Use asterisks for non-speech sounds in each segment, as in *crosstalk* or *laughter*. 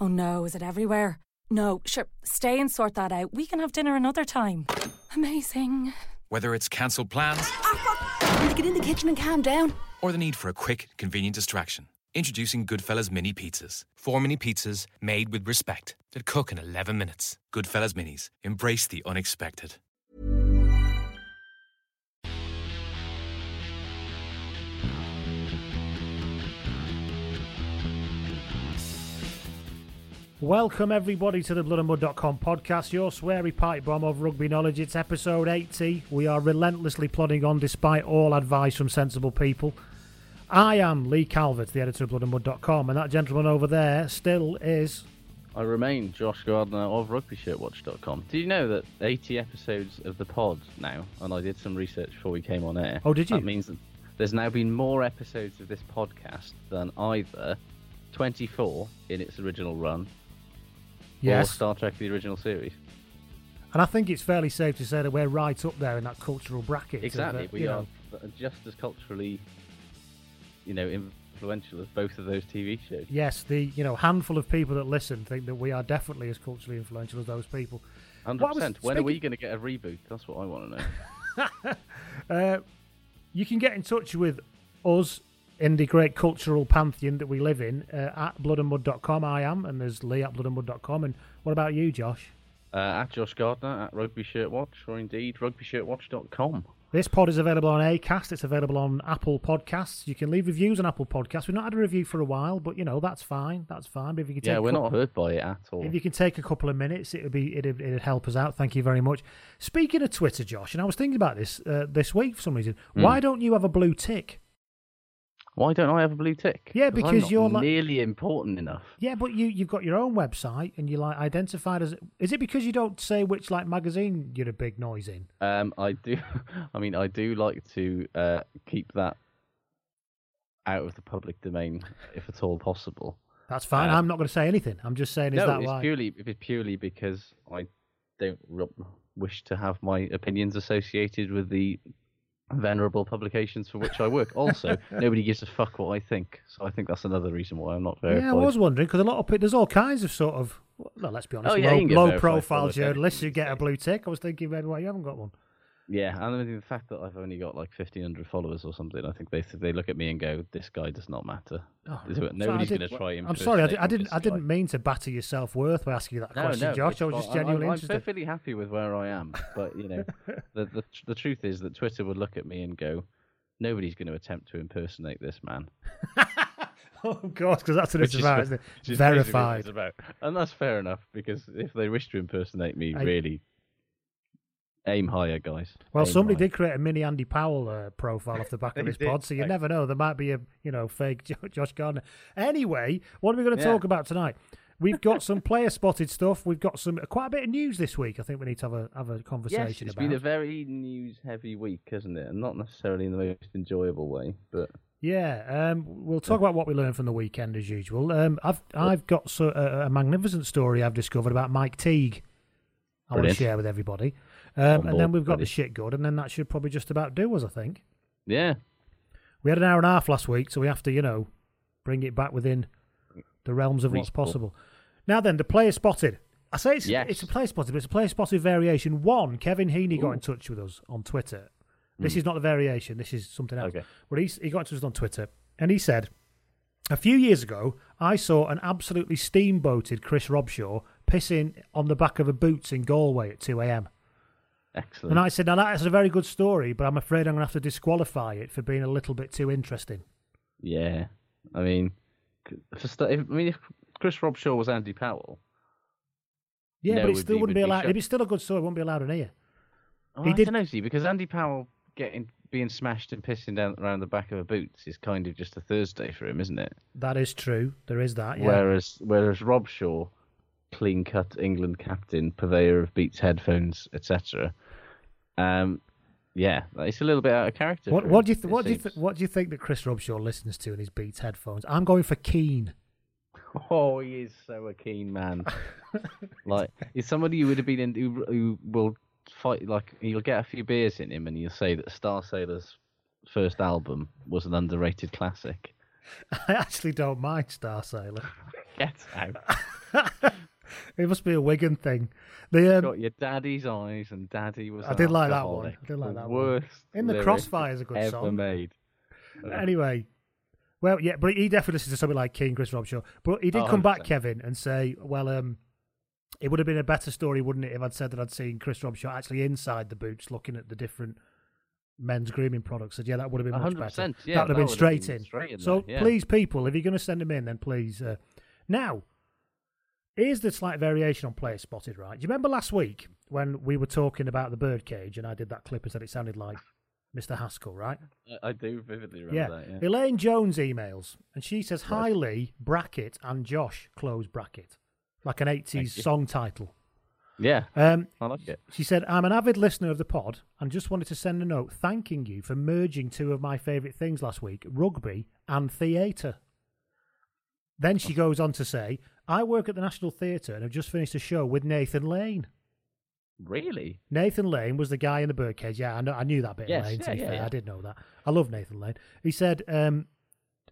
Oh no, is it everywhere? No, sure, stay and sort that out. We can have dinner another time. Amazing. Whether it's cancelled plans ah, Need to get in the kitchen and calm down. or the need for a quick, convenient distraction, introducing Goodfellas Mini Pizzas. Four mini pizzas made with respect that cook in 11 minutes. Goodfellas Minis. Embrace the unexpected. Welcome everybody to the bloodandmud.com podcast, your sweary pipe bomb of rugby knowledge. It's episode 80. We are relentlessly plodding on despite all advice from sensible people. I am Lee Calvert, the editor of bloodandmud.com, and that gentleman over there still is I remain Josh Gardner of RugbyShirtWatch.com. Did you know that 80 episodes of the pod now, and I did some research before we came on air. Oh, did you? That means that there's now been more episodes of this podcast than either 24 in its original run or Yes. Star Trek the original series. And I think it's fairly safe to say that we're right up there in that cultural bracket. of, Exactly. uh, we you are know, just as culturally, you know, influential as both of those TV shows. Yes, the you know handful of people that listen think that we are definitely as culturally influential as those people. Hundred percent. When are we going to get a reboot? That's what I want to know. *laughs* Uh, you can get in touch with us in the great cultural pantheon that we live in uh, at bloodandmud.com. I am, and there's Lee at bloodandmud.com. And what about you, Josh? Uh, at Josh Gardner at Rugby Shirt Watch, or indeed RugbyShirtWatch.com. This pod is available on Acast. It's available on Apple Podcasts. You can leave reviews on Apple Podcasts. We've not had a review for a while, but you know that's fine. That's fine. But if you take Yeah, we're couple- not hurt by it at all. If you can take a couple of minutes, it would be it'd, it'd help us out. Thank you very much. Speaking of Twitter, Josh, and I was thinking about this uh, this week for some reason. Hmm. Why don't you have a blue tick? Why don't I have a blue tick? Yeah, because you're like- nearly important enough. Yeah, but you you've got your own website and you're like identified as. Is it because you don't say which like magazine you're a big noise in? Um, I do. *laughs* I mean, I do like to uh, keep that out of the public domain, if at all possible. That's fine. Uh, I'm not going to say anything. I'm just saying, is no, that it's why? purely it's purely because I don't wish to have my opinions associated with the venerable publications for which I work. *laughs* Also, nobody gives a fuck what I think, so I think that's another reason why I'm not verified. Yeah, I was wondering because a lot of people, there's all kinds of sort of. Well, let's be honest, Oh, yeah, low, low profile journalists who get a blue tick. I was thinking maybe why you haven't got one. Yeah, and I mean, the fact that I've only got like fifteen hundred followers or something, I think they they look at me and go, "This guy does not matter." Oh, Is it- sorry, I Nobody's going to try. I'm sorry, I, did, I didn't. I didn't mean to batter your self worth by asking you that No, question, no, Josh. I was just I'm- I'm, interested. perfectly happy with where I am, but you know, the, the the truth is that Twitter would look at me and go, "Nobody's going to attempt to impersonate this man." *laughs* oh course, because that's what it's is about, isn't it? Verified. it's about, and that's fair enough because if they wish to impersonate me, I- really, aim higher, guys. Well, Aim somebody higher. did create a mini Andy Powell uh, profile off the back *laughs* of They this did, pod, so you right. never know. There might be a you know fake Josh Gardner. Anyway, what are we going to Yeah. talk about tonight? We've got *laughs* some player spotted stuff. We've got some quite a bit of news this week. I think we need to have a have a Yes, conversation it's about. been a very news-heavy week, hasn't it? And not necessarily in the most enjoyable way, but Yeah, um, we'll talk about what we learned from the weekend as usual. Um, I've I've got so, a, a magnificent story I've discovered about Mike Teague I want to share with everybody. Um, and then we've got the shit good, and then that should probably just about do us, I think. Yeah. We had an hour and a half last week, so we have to, you know, bring it back within the realms of what's possible. Now then, the player spotted. I say it's, Yes. it's a player spotted, but it's a player spotted variation. One, Kevin Heaney got in touch with us on Twitter. This is not the variation, this is something else. Okay. But he's, he got in touch with us on Twitter, and he said, A few years ago, I saw an absolutely steamboated Chris Robshaw pissing on the back of a boots in Galway at 2 a.m. Excellent. And I said, Now that's a very good story, but I'm afraid I'm going to have to disqualify it for being a little bit too interesting. Yeah. I mean, for st- if, I mean, if Chris Robshaw was Andy Powell, Yeah, No but it still wouldn't would be allowed. It'd be still a good story. It wouldn't be allowed in here. oh, He I did- don't know, see, because Andy Powell getting being smashed and pissing down around the back of a boots is kind of just a Thursday for him, isn't it? That is true. There is that. Yeah. Whereas whereas Robshaw, clean cut England captain, purveyor of Beats headphones, etc. Um, yeah, it's a little bit out of character. what what do you th- what do you th- what do you think that Chris Robshaw listens to in his Beats headphones? I'm going for Keane. *laughs* Oh, he is so a keen man. *laughs* like he's somebody who would have been in who, who will fight. Like you'll get a few beers in him, and you'll say that Starsailor's first album was an underrated classic. *laughs* I actually don't mind Starsailor. Get out. *laughs* It must be a Wigan thing. The um, Got your daddy's eyes, and daddy was. I did like that one. I did like that one. worst In the Crossfire is a good ever song. made. anyway, well, yeah, but he definitely listens to something like King Chris Robshaw. But he did Oh, come back, 100%. Kevin, and say, "Well, um, it would have been a better story, wouldn't it, if I'd said that I'd seen Chris Robshaw actually inside the boots, looking at the different men's grooming products." Said, "Yeah, that would have been much better. 100%, yeah, that would have been straight been in." straight in so there, yeah. please, people, if you're going to send them in, then please. Uh, now, here's the slight variation on player spotted. Right? Do you remember last week when we were talking about the birdcage, and I did that clip and said it sounded like Mr. Haskell, right? I do vividly remember Yeah. that. Yeah. Elaine Jones emails and she says, Hi Lee, bracket, and Josh, close bracket. Like an 80s song title. yeah, Um, I like it. she said, I'm an avid listener of the pod and just wanted to send a note thanking you for merging two of my favourite things last week rugby and theatre. Then she goes on to say, I work at the National Theatre and have just finished a show with Nathan Lane. Really? Nathan Lane was the guy in the birdcage. Yeah, I, know, I knew that bit. Yes, Lane, to yeah, be yeah, fair, yeah. I did know that. I love Nathan Lane. He said, um,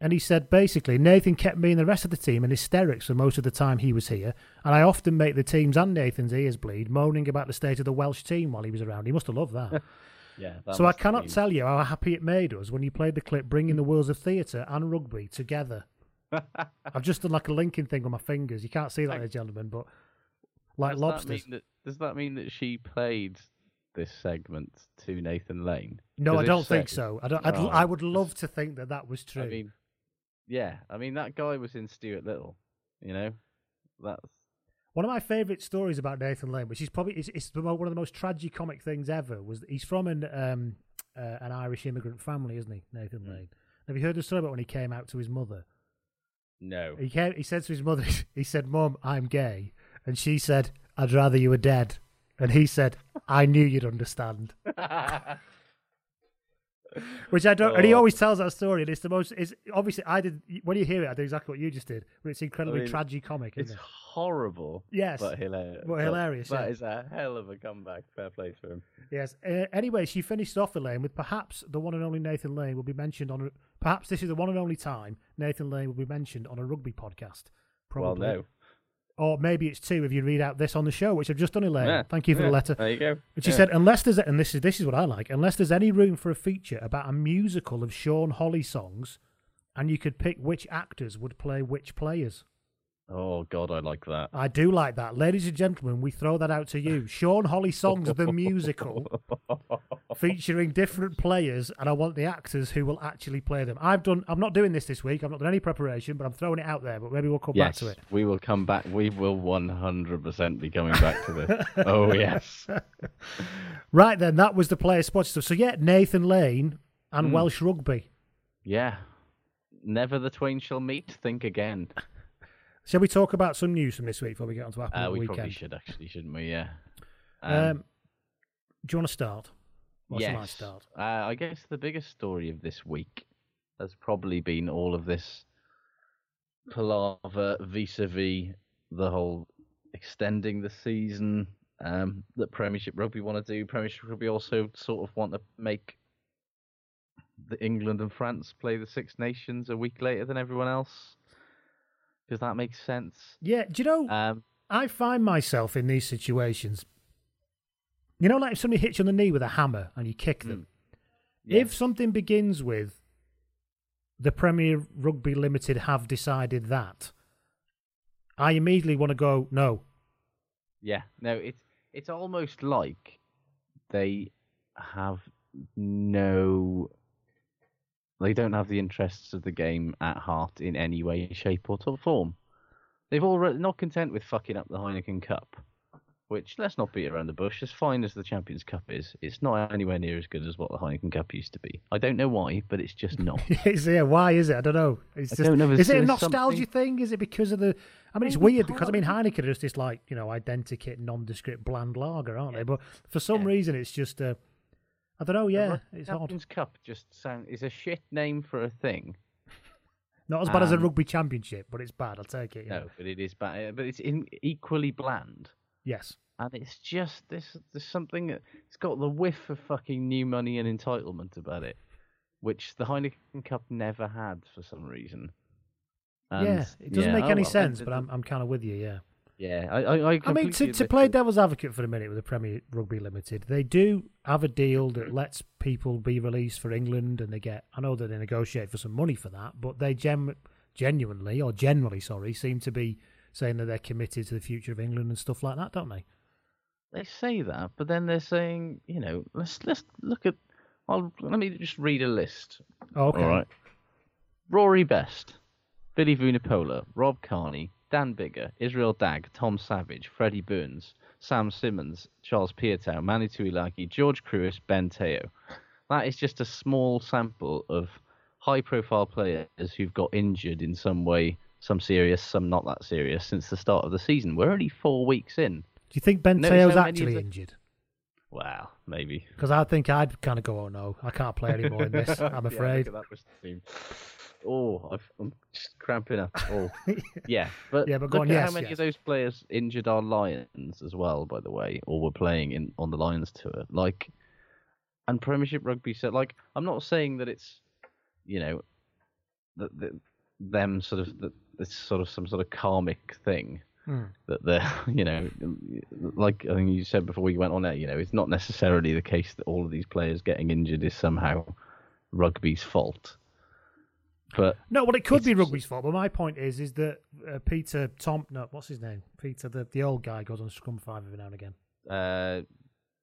and he said basically, Nathan kept me and the rest of the team in hysterics for most of the time he was here, and I often make the team's and Nathan's ears bleed, moaning about the state of the Welsh team while he was around. He must have loved that. *laughs* Yeah. that so I cannot tell you how happy it made us when you played the clip, bringing the worlds of theatre and rugby together. *laughs* I've just done like a linking thing with my fingers. You can't see that, and gentlemen, but like does lobsters. That that, does that mean that she played this segment to Nathan Lane? No, I don't think so. I don't. I'd, Oh, I would love to think that that was true. I mean, yeah. I mean, that guy was in Stuart Little. You know, that's one of my favourite stories about Nathan Lane, which is probably it's, it's the one of the most tragicomic things ever, was that he's from an um, uh, an Irish immigrant family, isn't he, Nathan Hmm. Lane? Have you heard the story about when he came out to his mother? No. He came. He said to his mother, *laughs* he said, "Mum, I'm gay," and she said, "I'd rather you were dead." And he said, "I knew you'd understand." *laughs* Which I don't, and he Oh. always tells that story, and it's the most. It's obviously I did when you hear it, I do exactly what you just did, but it's incredibly mean, tragicomic, It's it? horrible. Yes, But hilarious. But hilarious, That yeah. is a hell of a comeback. Fair play to him. Yes. Uh, anyway, she finished off Elaine with perhaps the one and only Nathan Lane will be mentioned on. A, perhaps this is the one and only time Nathan Lane will be mentioned on a rugby podcast. Probably. Well, no. Or maybe it's two if you read out this on the show, which I've just done, Elaine. Yeah, Thank you for yeah, the letter. There you go. And she Yeah. said, unless there's, and this is this is what I like, unless there's any room for a feature about a musical of Sean Holly songs, and you could pick which actors would play which players. "Oh God, I like that." I do like that, ladies and gentlemen. We throw that out to you. Sean Holly songs the musical, *laughs* featuring different players, and I want the actors who will actually play them. I've done. I'm not doing this this week. I've not done any preparation, but I'm throwing it out there. But maybe we'll come back to it. we will come back. We will 100% be coming back to this. *laughs* oh yes. *laughs* Right then, that was the player spot stuff. So yeah, Nathan Lane and Hmm. Welsh rugby. Yeah. Never the twain shall meet. Think again. Shall we talk about some news from this week before we get on to happened Uh, we weekend? probably should actually, shouldn't we? Yeah. Um, do you want to start? Or yes. I start? Uh, I guess the biggest story of this week has probably been all of this palaver vis-a-vis the whole extending the season um, that Premiership Rugby want to do. Premiership Rugby also sort of want to make the England and France play the Six Nations a week later than everyone else. Does that make sense? Yeah, do you know? Um, I find myself in these situations. You know, like if somebody hits you on the knee with a hammer and you kick them. yeah. If something begins with the Premier Rugby Limited have decided that, I immediately want to go no. Yeah, no, it's it's almost like they have no, they don't have the interests of the game at heart in any way, shape, or form. They've already not content with fucking up the Heineken Cup, which let's not beat around the bush. As fine as the Champions Cup is, it's not anywhere near as good as what the Heineken Cup used to be. I don't know why, but it's just not. *laughs* Is yeah, why is it? I don't know. It's I just, don't know, Is it a nostalgia something- thing? Is it because of the? I mean, it's Maybe weird because I mean. Heineken are just this like you know identikit nondescript bland lager, aren't they? But for some Yeah. reason, it's just uh, I don't know. Yeah, it's. Champions Cup just sound is a shit name for a thing. Not as bad as a um, rugby championship, but it's bad. I'll take it. Yeah. No, but it is bad. But it's in, equally bland. Yes. and it's just this there's something it's got the whiff of fucking new money and entitlement about it which the Heineken Cup never had for some reason And, yeah, it doesn't yeah, make oh any well, sense, and but I'm I'm kind of with you. Yeah. Yeah I I, I, I mean, to, to play devil's advocate for a minute with the Premier Rugby Limited, they do have a deal that lets people be released for England, and they get. I know that they negotiate for some money for that, but they gem, genuinely or generally, sorry, seem to be saying that they're committed to the future of England and stuff like that, don't they? they say that but then they're saying you know let's let's look at I'll let me just read a list Oh, okay. all right Rory Best Billy Vunipola Rob Kearney Dan Biggar Israel Dagg Tom Savage Freddie Burns Sam Simmonds Charles Piutau Manu Tuilagi George Kruis Ben Te'o that is just a small sample of high profile players who've got injured in some way some serious some not that serious since the start of the season we're only four weeks in Do you think Ben Te'o's how many of actually the- injured? Wow, maybe. Because I think I'd kind of go, oh no, I can't play anymore in this. *laughs* I'm Yeah, afraid. look at that Bristol team. Oh, I've, I'm just cramping up. *laughs* Oh, yeah, but Yeah, but look on, at yes, how many yes. of those players injured our Lions as well, by the way, or were playing in on the Lions tour. Like, and Premiership Rugby said, like, I'm not saying that it's, you know, that, that them sort of that it's sort of some sort of karmic thing Hmm. that they're, *laughs* you know, like I think you said before you went on there, you know, it's not necessarily the case that all of these players getting injured is somehow rugby's fault. But No, well, it could be rugby's fault, but my point is, is that uh, Peter Tom, no, what's his name? Peter, the the old guy, goes on Scrum V every now and again. uh,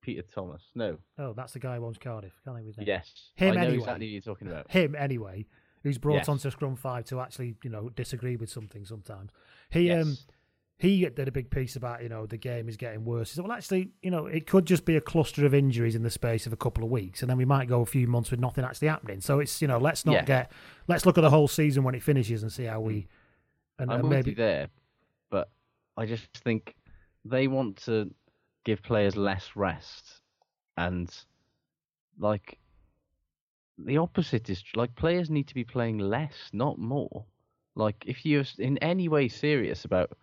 Peter Thomas, no, Oh, that's the guy who owns Cardiff. Can't think of his name. yes, Him I know anyway. exactly who you're talking about. Him anyway, who's brought Yes. onto Scrum V to actually, you know, disagree with something sometimes. He um Yes. He did a big piece about, you know, the game is getting worse. He said, well, actually, you know, it could just be a cluster of injuries in the space of a couple of weeks, and then we might go a few months with nothing actually happening. So it's, you know, let's not Yeah. get, let's look at the whole season when it finishes and see how we, mm. and, I'm and maybe there, but I just think they want to give players less rest, and like the opposite is like players need to be playing less, not more. Like if you're in any way serious about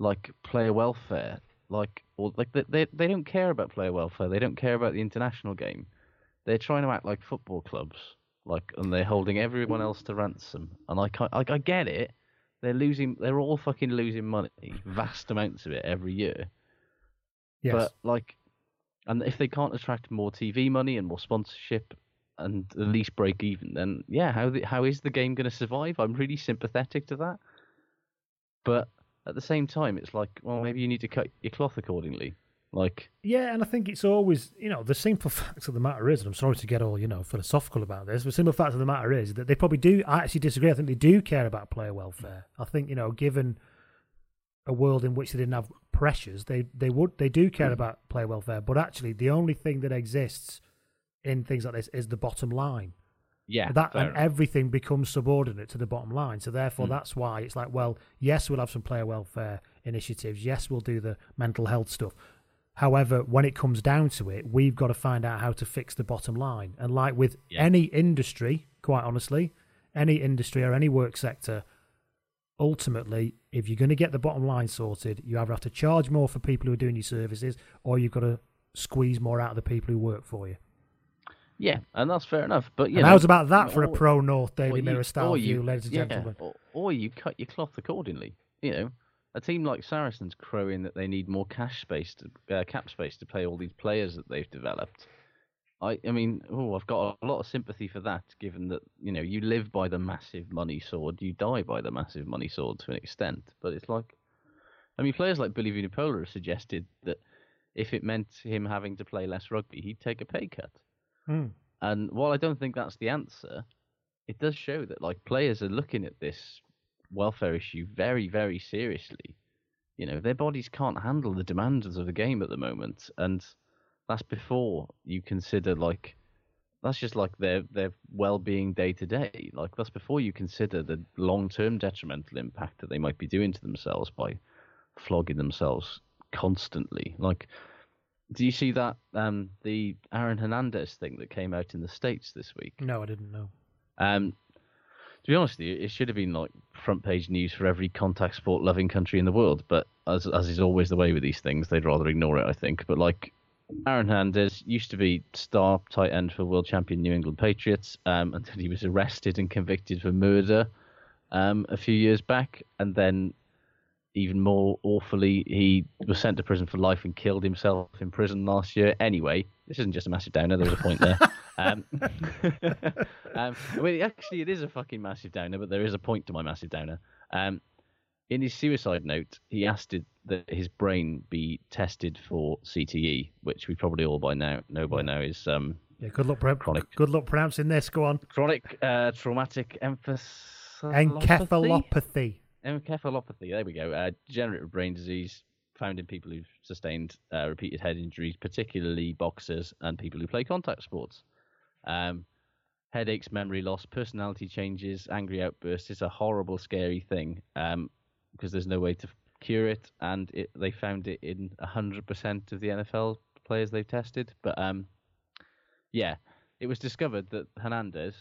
like player welfare, like or like they they, they don't care about player welfare. They don't care about the international game. They're trying to act like football clubs, like and they're holding everyone else to ransom. And I can't, like I get it. They're losing. They're all fucking losing money, vast amounts of it every year. yes. But like, and if they can't attract more TV money and more sponsorship, and at least break even, then yeah, how the, how is the game going to survive? I'm really sympathetic to that. But at the same time, it's like, well, maybe you need to cut your cloth accordingly. Like, Yeah, and I think it's always, you know, the simple *laughs* fact of the matter is, and I'm sorry to get all, you know, philosophical about this, but the simple fact of the matter is that they probably do, I actually disagree. I think they do care about player welfare. I think, you know, given a world in which they didn't have pressures, they, they would, they do care hmm. about player welfare, but actually the only thing that exists in things like this is the bottom line. Yeah, that and enough. everything becomes subordinate to the bottom line. So therefore, Mm. that's why it's like, well, yes, we'll have some player welfare initiatives. Yes, we'll do the mental health stuff. However, when it comes down to it, we've got to find out how to fix the bottom line. And like with Yeah. any industry, quite honestly, any industry or any work sector, ultimately, if you're going to get the bottom line sorted, you either have to charge more for people who are doing your services, or you've got to squeeze more out of the people who work for you. Yeah, and that's fair enough. But you and know, how's about that for a pro North Daily you- Mirror style or view, you- ladies and yeah, gentlemen? Or, or you cut your cloth accordingly. You know, a team like Saracens crowing that they need more cash space, to, uh, cap space to pay all these players that they've developed. I, I mean, oh, I've got a lot of sympathy for that, given that you know you live by the massive money sword, you die by the massive money sword to an extent. But it's like, I mean, players like Billy Vunipola have suggested that if it meant him having to play less rugby, he'd take a pay cut. Hmm. And while I don't think that's the answer, it does show that like players are looking at this welfare issue very, very seriously. You know, their bodies can't handle the demands of the game at the moment, and that's before you consider like that's just like their their well-being day to day. Like that's before you consider the long-term detrimental impact that they might be doing to themselves by flogging themselves constantly. Like do you see that um, the Aaron Hernandez thing that came out in the states this week? No, I didn't know. Um, to be honest with you, it should have been like front page news for every contact sport loving country in the world. But as as is always the way with these things, they'd rather ignore it, I think. But like Aaron Hernandez used to be star tight end for world champion New England Patriots um, until he was arrested and convicted for murder um, a few years back, and then even more awfully, he was sent to prison for life and killed himself in prison last year. Anyway, this isn't just a massive downer. There was a point there. um, *laughs* um, I mean, actually, it is a fucking massive downer, but there is a point to my massive downer. Um, in his suicide note, he asked that his brain be tested for CTE, which we probably all by now know by now is um, Yeah, good luck, pro- Chronic. good luck pronouncing this. Go on. chronic uh, traumatic encephalopathy. Encephalopathy. Encephalopathy. There we go. Uh, degenerative brain disease found in people who've sustained uh, repeated head injuries, particularly boxers and people who play contact sports. Um, headaches, memory loss, personality changes, angry outbursts. It's a horrible, scary thing um, because there's no way to cure it, and it, they found it in 100% of the NFL players they've tested. But um, yeah, it was discovered that Hernandez,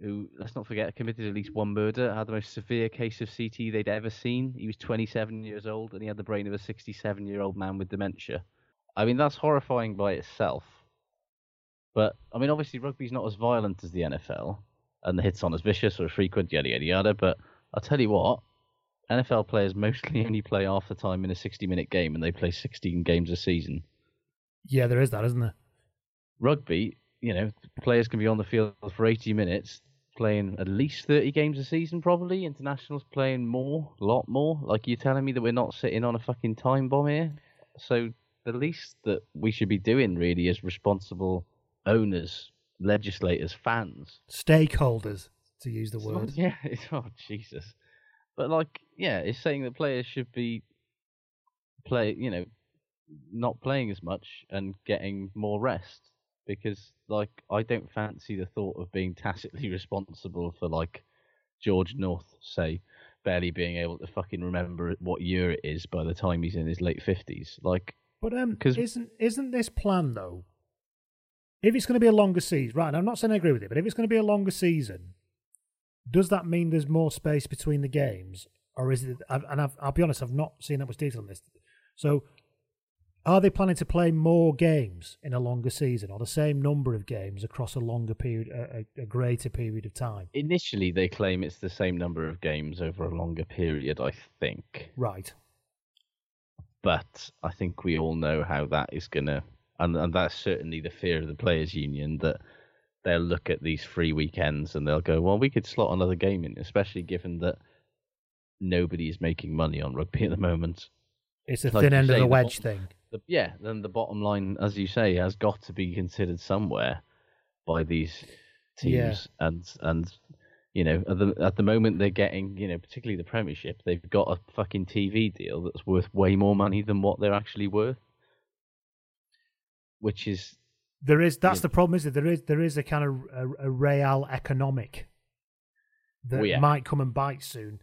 who let's not forget committed at least one murder, had the most severe case of CT they'd ever seen. He was 27 years old and he had the brain of a 67 year old man with dementia. I mean, that's horrifying by itself. But I mean, obviously, rugby's not as violent as the NFL, and the hits aren't as vicious or as frequent, yada yada yada. But I'll tell you what, NFL players mostly *laughs* only play half the time in a 60 minute game, and they play 16 games a season. Yeah, there is that, isn't there? Rugby, you know, players can be on the field for 80 minutes, playing at least 30 games a season, probably. Internationals playing more, a lot more. Like, you're telling me that we're not sitting on a fucking time bomb here? So, the least that we should be doing, really, as responsible owners, legislators, fans, Stakeholders, to use the it's not- *laughs* Yeah, it's, oh Jesus. But like, yeah, it's saying that players should be play, you know, not playing as much and getting more rest because like I don't fancy the thought of being tacitly *laughs* responsible for like George North say barely being able to fucking remember what year it is by the time he's in his late 50s. Like But um, 'Cause- isn't isn't this plan though? If it's going to be a longer season, right? and I'm not saying I agree with it, but if it's going to be a longer season, does that mean there's more space between the games, or is it? And I've, I'll be honest, I've not seen that much detail on this. So, are they planning to play more games in a longer season, or the same number of games across a longer period, a, a, greater period of time? initially they claim it's the same number of games over a longer period, I think. Right. but I think we all know how that is gonna, and, and that's certainly the fear of the players' union that they'll look at these free weekends and they'll go, well, we could slot another game in, especially given that nobody is making money on rugby at the moment. It's the Like thin end of say, the the wedge bottom- thing. The, yeah, then the bottom line, as you say, has got to be considered somewhere by these teams, Yeah. and and you know at the at the moment they're getting, you know, particularly the Premiership, they've got a fucking TV deal that's worth way more money than what they're actually worth, which is There is that's Yeah. the problem, is it? There is there is a kind of a, a real economic that Oh, yeah. might come and bite soon,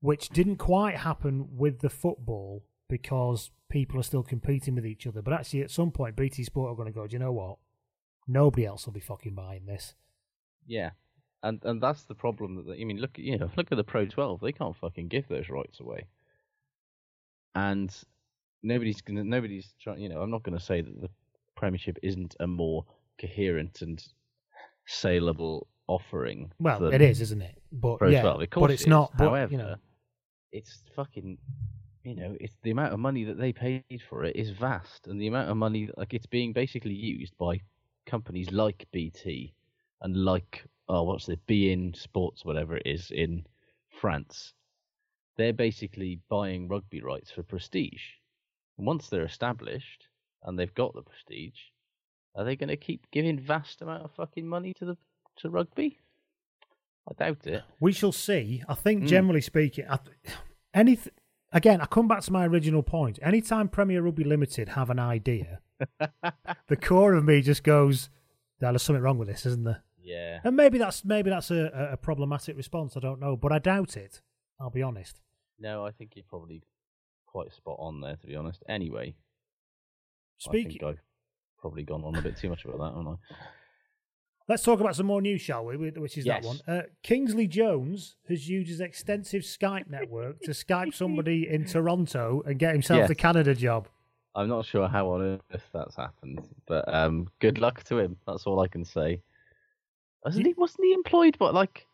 which didn't quite happen with the football because people are still competing with each other. But actually, at some point, BT Sport are going to go. Do you know what? Nobody else will be fucking buying this. yeah. and and that's the problem. That I mean, look, you know, *laughs* look at the Pro 12. They can't fucking give those rights away, and nobody's gonna, nobody's trying. You know, I'm not going to say that the Premiership isn't a more coherent and saleable offering. Well, it is, isn't it? But Pro yeah, 12. Of but it's it is. not. But, However, you know, it's fucking. You know, it's the amount of money that they paid for it is vast, and the amount of money like it's being basically used by companies like BT and like oh, what's the beIN Sports, whatever it is in France. They're basically buying rugby rights for prestige. And once they're established and they've got the prestige, are they going to keep giving vast amount of fucking money to the to rugby? I doubt it. we shall see. I think, Mm. generally speaking, I, *sighs* anything. Again, I come back to my original point. Anytime Premier Rugby Limited have an idea, *laughs* the core of me just goes, "There's something wrong with this, isn't there?" Yeah. And maybe that's maybe that's a, a- problematic response. I don't know, but I doubt it. I'll be honest. No, I think you're probably quite spot on there, to be honest. Anyway, I Speak. think I've probably gone on a bit too much about that, haven't I? Let's talk about some more news, shall we? Which is that one. Uh, Kingsley Jones has used his extensive Skype network to Skype somebody in Toronto and get himself Yes. the Canada job. I'm not sure how on earth that's happened, but um, good luck to him. That's all I can say. Wasn't he? Wasn't he employed? But like,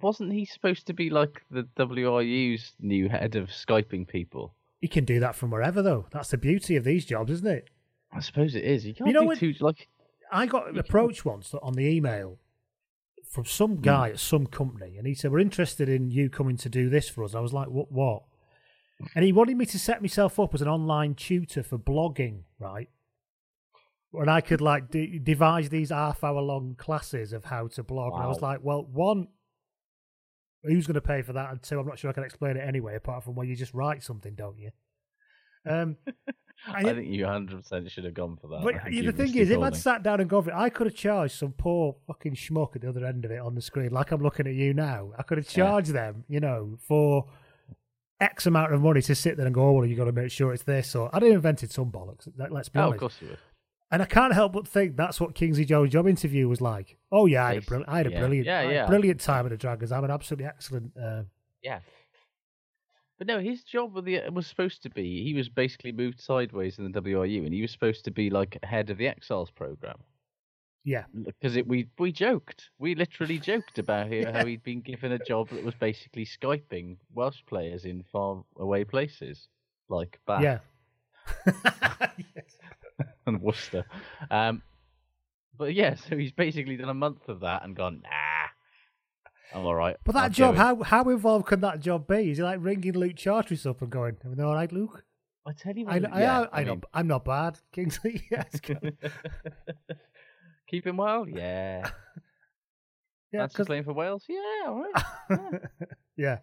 wasn't he supposed to be like the WRU's new head of skyping people? He can do that from wherever, though. That's the beauty of these jobs, isn't it? I suppose it is. You can't know do what- two like. I got approached once on the email from some guy at some company, and he said, "We're interested in you coming to do this for us." I was like, "What? What?" And he wanted me to set myself up as an online tutor for blogging, right? And I could like de- devise these half-hour-long classes of how to blog. And I was like, "Well, one, who's going to pay for that? And two, I'm not sure I can explain it anyway. Apart from where you just write something, don't you?" Um, I it- think you 100 percent should have gone for that. but I the thing is, if I'd sat down and gone for it, I could have charged some poor fucking schmuck at the other end of it on the screen, like I'm looking at you now. I could have Yeah. charged them, you know, for X amount of money to sit there and go, oh, well, you got to make sure it's this. Or I'd have invented some bollocks. let- Let's be oh, of honest. course you would. And I can't help but think that's what Kingsley Jones' job interview was like. Oh yeah, I had a, brill- I had a yeah. brilliant, Yeah, I had a yeah. brilliant time at the Dragons. I'm an absolutely excellent. Uh, Yeah. But no, his job with the, was supposed to be he was basically moved sideways in the WRU, and he was supposed to be like head of the Exiles program. yeah, Because we we joked, we literally joked about how- *laughs* how he'd been given a job that was basically skyping Welsh players in far away places like Bath yeah. *laughs* and Worcester. Um, but yeah, so he's basically done a month of that and gone, nah, I'm all right. But I'll that job, how how involved can that job be? Is he like ringing Luke Charteris up and going, "Everything all right, Luke?" I tell you I, what, I, yeah, I, I, mean- know, I'm not bad, *laughs* Kingsley. yes, *laughs* Keep him well? Yeah. *laughs* yeah, 'cause- playing for Wales? Yeah, all right. Yeah. yeah,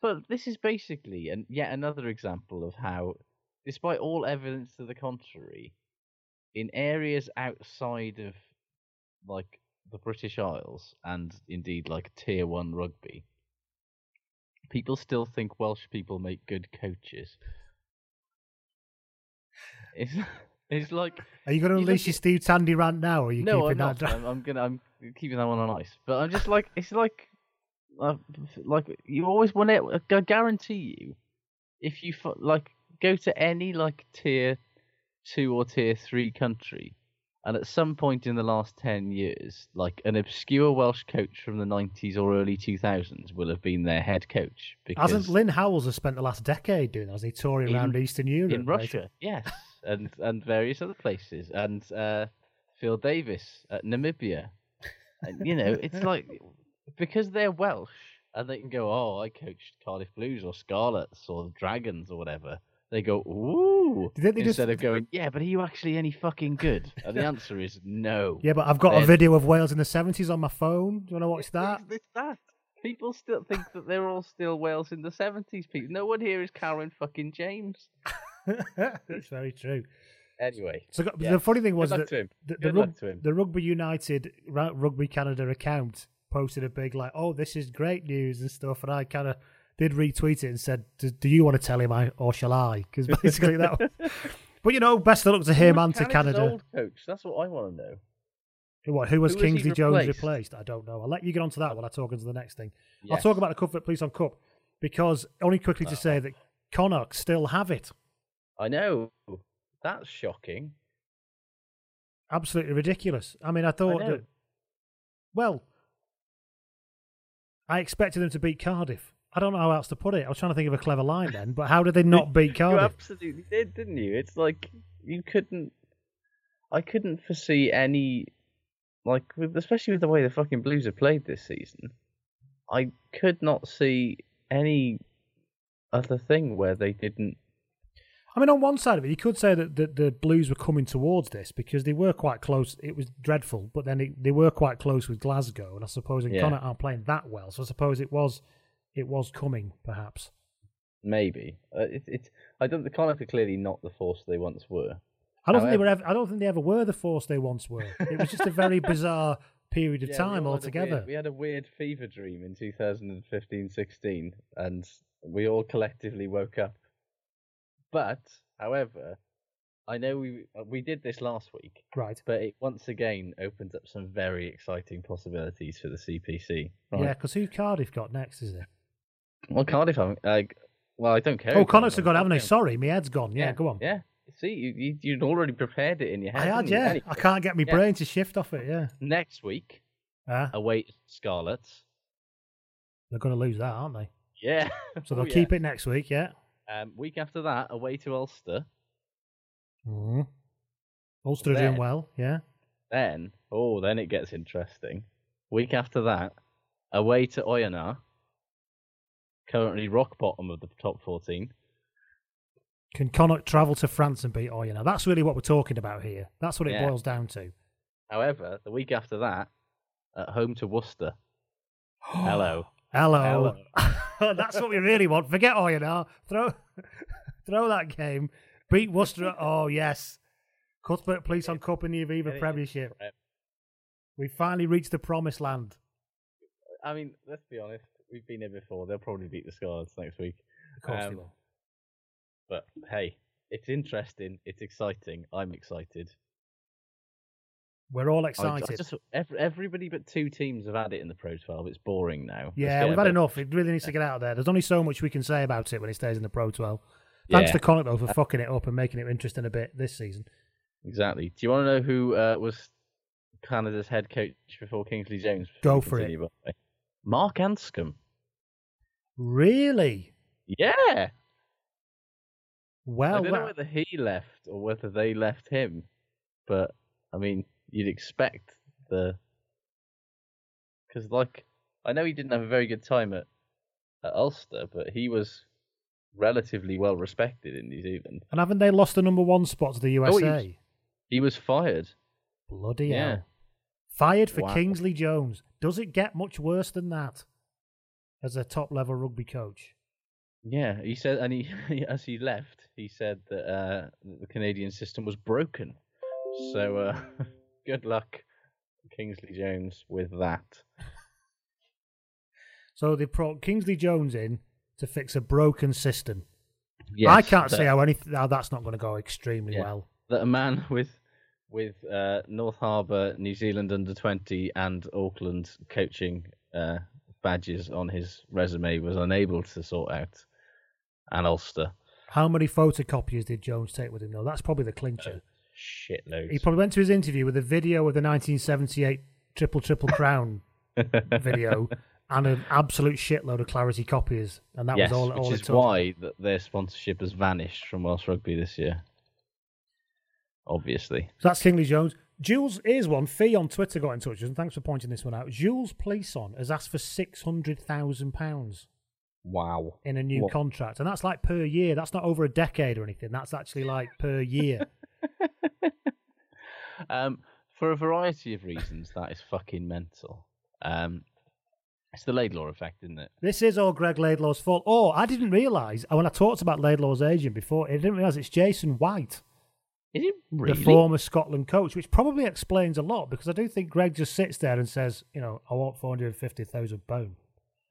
but this is basically and yet another example of how, despite all evidence to the contrary, in areas outside of like the British Isles and indeed like tier one rugby, people still think Welsh people make good coaches. It's *laughs* it's like Are you going to unleash your at- Steve Tandy rant now, or are you no, I'm keeping not. that? I'm, I'm gonna. I'm keeping that one on ice. But I'm just *laughs* like it's like, uh, like you always want it. I guarantee you, if you like go to any like tier two or tier three country, and at some point in the last ten years, like an obscure Welsh coach from the '90s or early 2000s will have been their head coach because Hasn't Lynn Howells has spent the last decade doing that? He touring In- around Eastern Europe? in right? Russia, yes, and and various other places, and uh, Phil Davies at Namibia, and you know it's *laughs* like because they're Welsh and they can go, oh, I coached Cardiff Blues or Scarlets or Dragons or whatever. They go, ooh, Do you think they just- instead of going, yeah, but are you actually any fucking good? And the *laughs* answer is no. Yeah, but I've got a video of Wales in the 70s on my phone. Do you want to watch that? It's, it's that. People still think that they're all still Wales in the seventies. People, no one here is Carwyn fucking James. *laughs* That's very true. Anyway, So got- yeah. the funny thing was that luck to him. the, the, Rug- luck to him. the Rugby United Rugby Canada account posted a big like, "Oh, this is great news" and stuff, and I kind of did retweet it and said, "Do, do you want to tell him, I, or shall I?" Because basically that. was- *laughs* But you know, best of luck to him and to Canada's Canada. Old coach. That's what I want to know. What, who was Who Kingsley Jones replaced? replaced? I don't know. I'll let you get on to that while I talk into the next thing. I'll talk about the Cuthbert Plisson Cup because only quickly to ah. say that Connacht still have it. I know. That's shocking. Absolutely ridiculous. I mean, I thought know. that. Well, I expected them to beat Cardiff. I don't know how else to put it. I was trying to think of a clever line then, but how did they *laughs* not beat Cardiff? You absolutely did, didn't you? It's like you couldn't. I couldn't foresee any, like, with, especially with the way the fucking Blues have played this season. I could not see any other thing where they didn't. I mean, on one side of it, you could say that the, the Blues were coming towards this because they were quite close. It was dreadful, but then it, they were quite close with Glasgow, and I suppose in Yeah. Connacht aren't playing that well, so I suppose it was it was coming, perhaps. Maybe uh, it, it's. I don't. The Connacht are clearly not the force they once were. I don't think they were. Ever, I don't think they ever were the force they once were. It was just a very *laughs* bizarre period of Yeah, time altogether. weird- we had a weird fever dream in 2015-16, and we all collectively woke up. But, however, I know we uh, we did this last week, Right. but it once again opens up some very exciting possibilities for the CPC. Right. Yeah, because who Cardiff got next, is it? Well, Cardiff, haven't- uh, well, I don't care. Oh, who Connacht's have Cardiff got, haven't they? Sorry, my head's gone. Yeah, go on. Yeah. See, you, you you'd already prepared it in your head. I head. had, didn't you? yeah. Anyway, I can't get my yeah. brain to shift off it, yeah. Next week, Ah, await Scarlets. they're going to lose that, aren't they? Yeah. So *laughs* Oh, they'll yeah. keep it next week, yeah. Um, week after that, away to Ulster. Mm. Ulster are doing Then- well, yeah. Then, oh, then it gets interesting. Week after that, away to Oyonnax. Currently rock bottom of the top 14. Can Connacht travel to France and beat Oyonnax? That's really what we're talking about here. That's what it Yeah. boils down to. However, the week after that, at home to Worcester. *gasps* Hello. Hello. *laughs* That's what we really want. Forget Oyonnax. Throw, *laughs* throw that game. Beat Worcester. Oh, yes. Cuthbert Plisson Cup in the Aviva Premiership. Prem. We finally reached the promised land. I mean, let's be honest. We've been here before. They'll probably beat the Scarlets next week. Of course they Um, will. But hey, it's interesting. It's exciting. I'm excited. We're all I- I excited. just, ev- everybody but two teams have had it in the Pro 12. It's boring now. Yeah, we've had bit- enough. It really needs to get out of there. There's only so much we can say about it when it stays in the Pro 12. Thanks Yeah. to Connacht, though, for fucking it up and making it interesting a bit this season. Exactly. Do you want to know who uh, was Canada's head coach before Kingsley Jones? Go for it. by? Mark Anscombe. Really? Yeah. Well, I don't know whether he left or whether they left him, but I mean, you'd expect the because, like, I know he didn't have a very good time at at Ulster, but he was relatively well respected in New Zealand. and haven't they lost the number one spot to the Oh, he USA? was- He was fired. Bloody Yeah. hell. Fired for Wow. Kingsley Jones. Does it get much worse than that as a top level rugby coach? Yeah, he said, and he *laughs* as he left, he said that uh, the Canadian system was broken. So, uh, *laughs* good luck, Kingsley Jones, with that. *laughs* So they brought Kingsley Jones in to fix a broken system. Yes, I can't that- see how any how that's not going to go extremely Yeah. well. that a man with with uh, North Harbour, New Zealand under twenty, and Auckland coaching uh, badges on his resume was unable to sort out an Ulster How many photocopiers did Jones take with him? though? that's probably the clincher. Uh, shitloads. He probably went to his interview with a video of the 1978 Triple Triple Crown *laughs* video and an absolute shitload of Clarity copies, and that yes, was all. which all is it took. why that their sponsorship has vanished from Welsh Rugby this year. Obviously, So that's Kingsley Jones. Jules, here's one. Fee on Twitter got in touch and thanks for pointing this one out. Jules Plisson has asked for six hundred thousand pounds wow. in a new What? contract, and that's like per year. That's not over a decade or anything. That's actually like per year. *laughs* Um, for a variety of reasons, that is fucking mental. Um, it's the Laidlaw effect, isn't it? this is all Greg Laidlaw's fault. Oh, I didn't realise when I talked about Laidlaw's agent before. I didn't realise it's Jason White. Is it really? the former Scotland coach, which probably explains a lot because I do think Greg just sits there and says, you know, I want four hundred fifty thousand pound.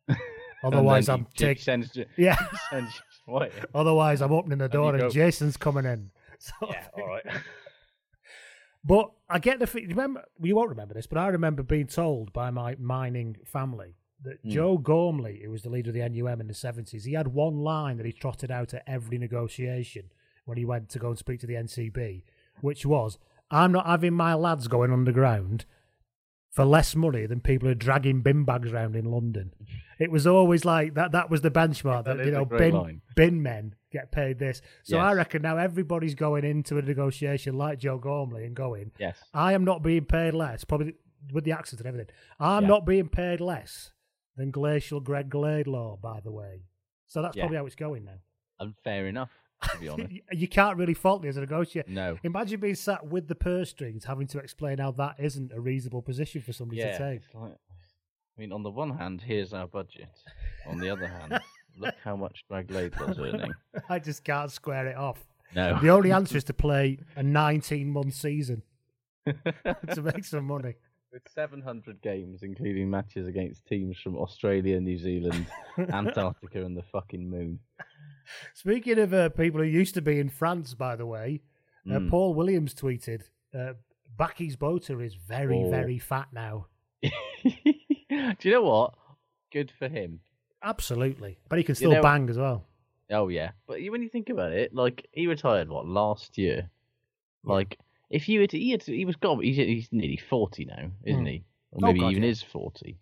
*laughs* Otherwise, I'm he- he taking. *laughs* Yeah. *laughs* sends Otherwise, I'm opening the door and, Jason's coming in. So, Yeah, all right. But I get the remember. You won't remember this, but I remember being told by my mining family that Hmm. Joe Gormley, who was the leader of the NUM in the seventies, he had one line that he trotted out at every negotiation when he went to go and speak to the NCB, which was, "I'm not having my lads going underground." For less money than people who are dragging bin bags around in London, it was always like that. That was the benchmark. That That, you know, bin line. bin men get paid this. So I reckon now everybody's going into a negotiation like Joe Gormley and going, Yes. I am not being paid less, probably with the accent and everything. I'm Yeah. not being paid less than Glacial Greg Gladelaw, by the way. So that's Yeah. probably how it's going now. And fair enough, to be honest. *laughs* You- can't really fault me as a negotiator. No. Imagine being sat with the purse strings, having to explain how that isn't a reasonable position for somebody Yeah. to take. Like, I mean, on the one hand, here's our budget. On the other hand, *laughs* look how much Greg Laidlaw's earning. *laughs* I just can't square it off. No. The only answer is to play a 19 month season to make some money. With 700 games, including matches against teams from Australia, New Zealand, Antarctica, and the fucking moon. *laughs* Speaking of uh, people who used to be in France, by the way, uh, Mm. Paul Williams tweeted, uh, Bakkies Botha is very, Oh. very fat now. *laughs* Do you know what? Good for him. Absolutely. But he can still know- bang as well. Oh yeah, but when you think about it, like he retired what last year? Like if you had, he had, he was gone. He's he's nearly forty now, isn't Mm. he? Or Oh, maybe God, even yeah. is forty.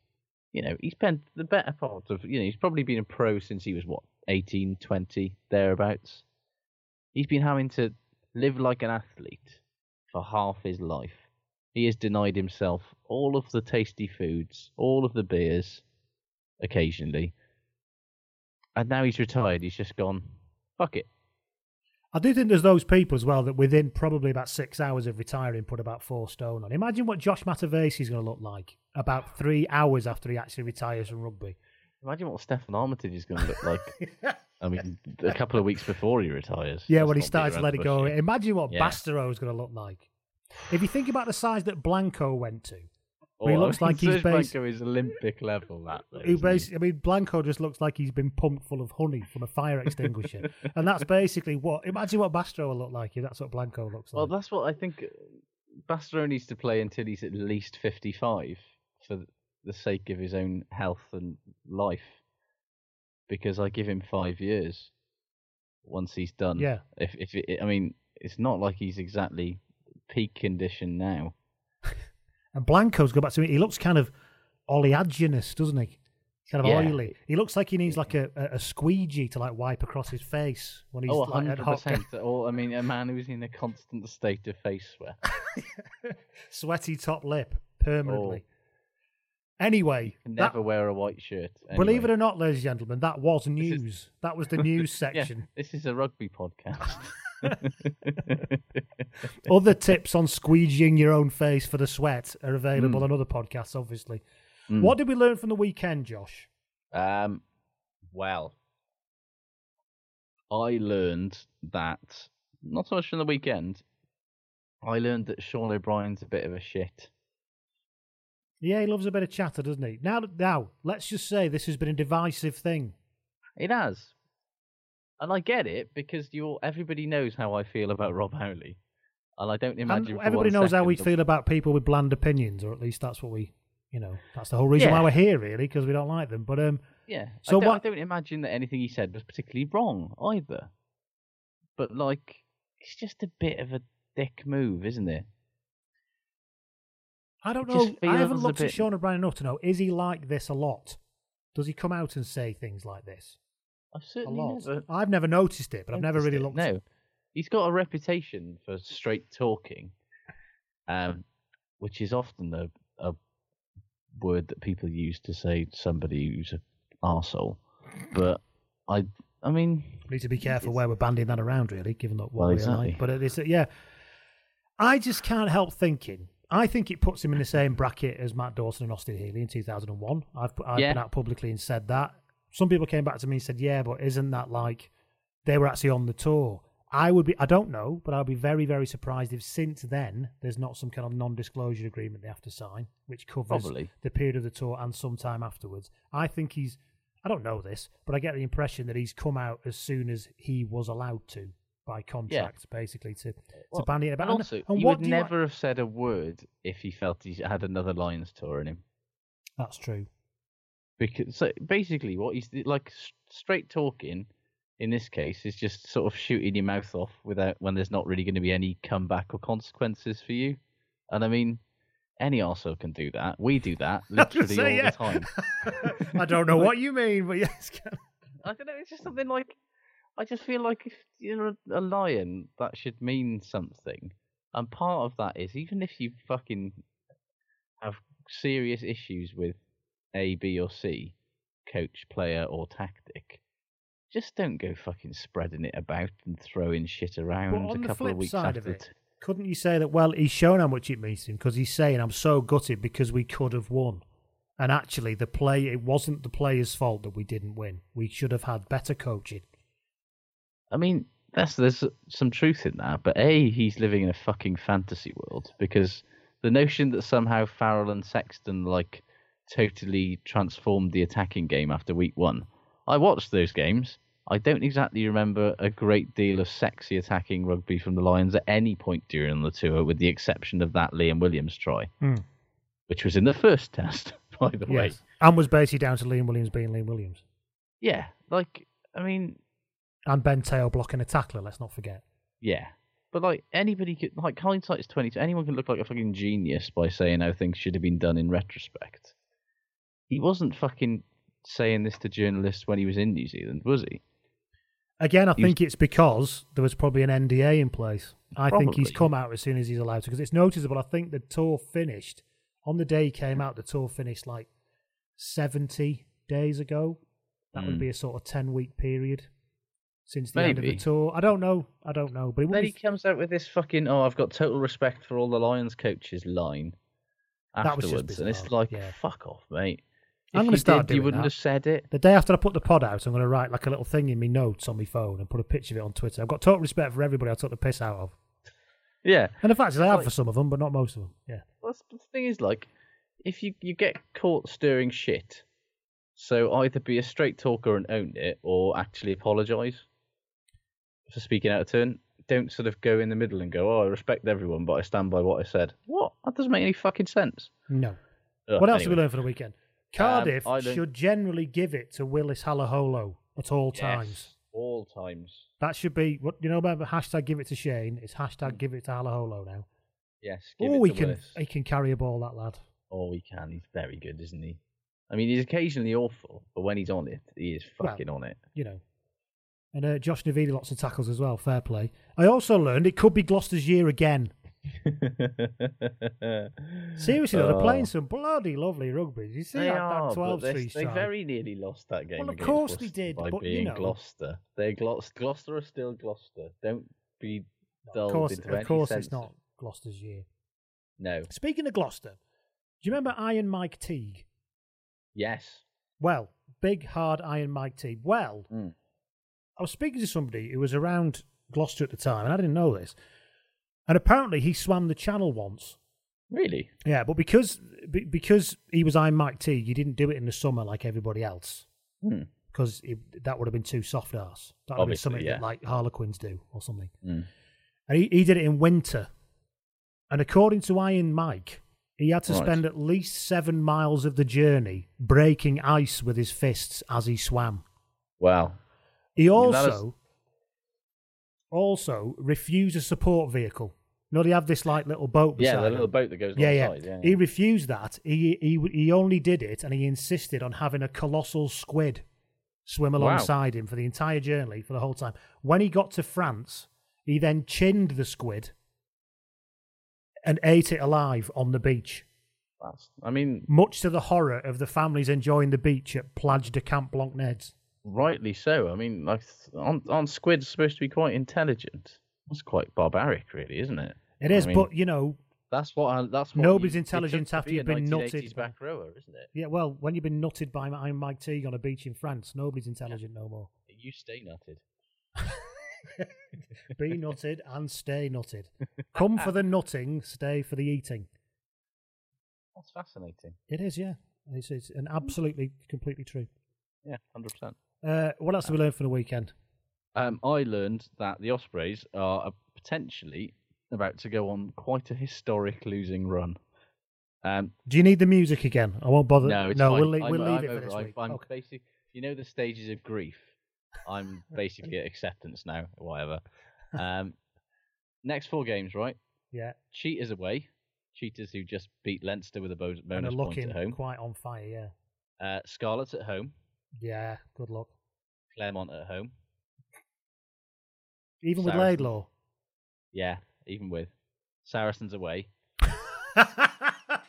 You know, he spent the better part of you know he's probably been a pro since he was what 18, 20, thereabouts. He's been having to live like an athlete for half his life. He has denied himself all of the tasty foods, all of the beers, occasionally. And now he's retired. He's just gone, fuck it. I do think there's those people as well that within probably about six hours of retiring put about four stone on. Imagine what Josh Matavesi is going to look like about three hours after he actually retires from rugby. Imagine what Steffon Armitage is going to look like. *laughs* I mean, a couple of weeks before he retires. Yeah, Let's when he not beat started to let it go. bush. Imagine what Yeah. Bastareaud is going to look like. If you think about the size that Blanco went to, Oh, he I looks mean, *laughs* like he's Serge based. Blanco is Olympic level. That though, He isn't basically, I mean, Blanco just looks like he's been pumped full of honey from a fire extinguisher, *laughs* and that's basically what. Imagine what Bastareaud will look like if that's what Blanco looks like. Well, that's what I think. uh, Bastareaud needs to play until he's at least fifty-five for the sake of his own health and life. Because I give him five years. Once he's done, Yeah. If if it, I mean, it's not like he's exactly peak condition now. *laughs* And Blanco's go back to me. He looks kind of oleaginous, doesn't he? Kind of Yeah. oily. He looks like he needs like a, a, squeegee to like wipe across his face when he's oh, like at hot. *laughs* Or I mean, a man who's in a constant state of face sweat. *laughs* sweaty top lip permanently. Oh. Anyway, Can that- never wear a white shirt. believe it or not, ladies and gentlemen, that was news. is- *laughs* That was the news Yeah, section. this is a rugby podcast. *laughs* Other *laughs* tips on squeegeeing your own face for the sweat are available Mm. on other podcasts, obviously. Mm. What did we learn from the weekend, Josh? Um, well, I learned that not so much from the weekend. I learned that Sean O'Brien's a bit of a shit. Yeah, he loves a bit of chatter, doesn't he? Now, now, let's just say this has been a divisive thing. It has, and I get it because you're everybody knows how I feel about Rob Howley, and I don't imagine for everybody knows how we feel about people with bland opinions, or at least that's what we, you know, that's the whole reason why we're here, really, because we don't like them. But um, Yeah. So I don't, what- I don't imagine that anything he said was particularly wrong either. But like, it's just a bit of a dick move, isn't it? I don't know. I haven't feels a looked at bit- Sean O'Brien enough to know is he like this a lot? Does he come out and say things like this I've a certainly lot? never. I've never noticed it, but I've never noticed really it, looked. No, he's got a reputation for straight talking, um, which is often a, a word that people use to say somebody who's a arsehole. But I, I mean, We need to be careful where we're banding that around, really, given that what Well, we're like. But it is, yeah. I just can't help thinking. I think it puts him in the same bracket as Matt Dawson and Austin Healey in 2001. I've, I've Yeah. been out publicly and said that. Some people came back to me and said, yeah, but isn't that like they were actually on the tour? I would be, I don't know, but I'd be very, very surprised if since then there's not some kind of non disclosure agreement they have to sign, which covers Probably. the period of the tour and some time afterwards. I think he's, I don't know this, but I get the impression that he's come out as soon as he was allowed to. By contract, basically to Well, to bandy it about. And also, and would you- never have said a word if he felt he had another Lions tour in him. That's true. Because so basically, what he's like straight talking in this case is just sort of shooting your mouth off without when there's not really going to be any comeback or consequences for you. And I mean, any arsehole can do that. We do that *laughs* I was gonna literally say, all yeah. the time. *laughs* I don't know *laughs* what you mean, but yes. I don't know. It's just something like I just feel like if you're a, lion, that should mean something. And part of that is even if you fucking have serious issues with A, B, or C, coach, player, or tactic, just don't go fucking spreading it about and throwing shit around on a the couple of weeks side after. of it, Couldn't you say that? Well, he's shown how much it means to him because he's saying, "I'm so gutted because we could have won." And actually, the play it wasn't the players' fault that we didn't win. We should have had better coaching. I mean, that's there's some truth in that, but a he's living in a fucking fantasy world because the notion that somehow Farrell and Sexton like totally transformed the attacking game after week one. I watched those games. I don't exactly remember a great deal of sexy attacking rugby from the Lions at any point during the tour, with the exception of that Liam Williams try, Hmm. which was in the first test, *laughs* by the way. And was basically down to Liam Williams being Liam Williams Yeah, like I mean, and Ben Te'o blocking a tackler. Let's not forget. Yeah. But like anybody could like hindsight is twenty. Anyone can look like a fucking genius by saying how things should have been done in retrospect. He wasn't fucking saying this to journalists when he was in New Zealand, was he? Again, I He was- think it's because there was probably an NDA in place. I think he's come out as soon as he's allowed to because it's noticeable. I think the tour finished on the day he came out. The tour finished like seventy days ago. That would Mm. be a sort of ten week period since the end of the Maybe. tour. I don't know. I don't know, but Then he comes out with this fucking oh, I've got total respect for all the Lions coaches line That was just afterwards, and it's like yeah. fuck off, mate. I'm gonna you start did, you wouldn't that. have said it. the day after I put the pod out. I'm going to write like a little thing in my notes on my phone and put a picture of it on Twitter. I've got total respect for everybody I took the piss out of, Yeah. and the fact is I have Like- for some of them, but not most of them. Yeah. Well, the thing is, like, if you you get caught stirring shit, so either be a straight talker and own it, or actually apologise for speaking out of turn. Don't sort of go in the middle and go, "Oh, I respect everyone, but I stand by what I said." What? That doesn't make any fucking sense. No. Ugh, what else did we learn for the weekend? Cardiff um, I learned- should generally give it to Willis Halaholo at all Yes, times. all times. That should be what you know about the hashtag give it to Shane. It's hashtag give it to Halaholo now. Yes. Give Oh, it he to can Willis. he can carry a ball, that lad. Oh, he can. He's very good, isn't he? I mean, he's occasionally awful, but when he's on it, he is Well, fucking on it. You know. And uh, Josh Navidi lots of tackles as well. Fair play. I also learned it could be Gloucester's year again. *laughs* Seriously, though, they're playing Oh. some bloody lovely rugby. You see They that, are, that but 12 they, 3 they very nearly lost that game. Well, of course they did, by but, you being know- Gloucester. They're Gloucester. Gloucester are still Gloucester. Don't be dulled Of course, into of course it's not Gloucester's year. No. Speaking of Gloucester, do you remember Iron Mike Teague? Yes. Well, big, hard Iron Mike Teague. Well, Mm. I was speaking to somebody who was around Gloucester at the time, and I didn't know this. And apparently, he swam the channel once. Really? Yeah, but because be- because he was Iron Mike T, he didn't do it in the summer like everybody else Hmm. because that would have been too soft ass. That would have been something yeah. that like Harlequins do or something. Mm. And he, he did it in winter. And according to Iron Mike, he had to Right. spend at least seven miles of the journey breaking ice with his fists as he swam. Wow. He also also refused a support vehicle. You know, they have this like little boat. Yeah, the him. little boat that goes Yeah, yeah. Yeah. He refused that. He he he only did it, and he insisted on having a colossal squid swim Wow. alongside him for the entire journey for the whole time. When he got to France, he then chinned the squid and ate it alive on the beach. That's, I mean, Much to the horror of the families enjoying the beach at Plage de Camp Blanc Neds. Rightly so. I mean, like, aren't, aren't squids supposed to be quite intelligent? That's quite barbaric, really, isn't it? It is, I mean, but you know, That's what. I, that's what Nobody's you- after you've been 1980s nutted. back rower, isn't it? yeah. Well, when you've been nutted by Iron Mike Teague on a beach in France, nobody's intelligent no more. *laughs* You stay nutted. *laughs* Be nutted and stay nutted. Come for the nutting, stay for the eating. That's fascinating. It is, yeah. It's, it's an absolutely, completely true. Yeah, hundred percent. Uh, what else did we learn for the weekend? Um, I learned that the Ospreys are uh, potentially about to go on quite a historic losing run. Um, Do you need the music again? I won't bother. no, no, we'll, leave, we'll leave it for over- this I'm, week. I'm Okay. basic. You know the stages of grief. I'm basically at acceptance now, whatever. Um, *laughs* next four games, right? Yeah, Cheetahs away. Cheetahs who just beat Leinster with a bonus they're point at home. quite on fire. Yeah, Uh, Scarlets at home. Yeah. Good luck. Clermont at home. Even with Saracens. Laidlaw. Yeah, even with Saracens away. *laughs*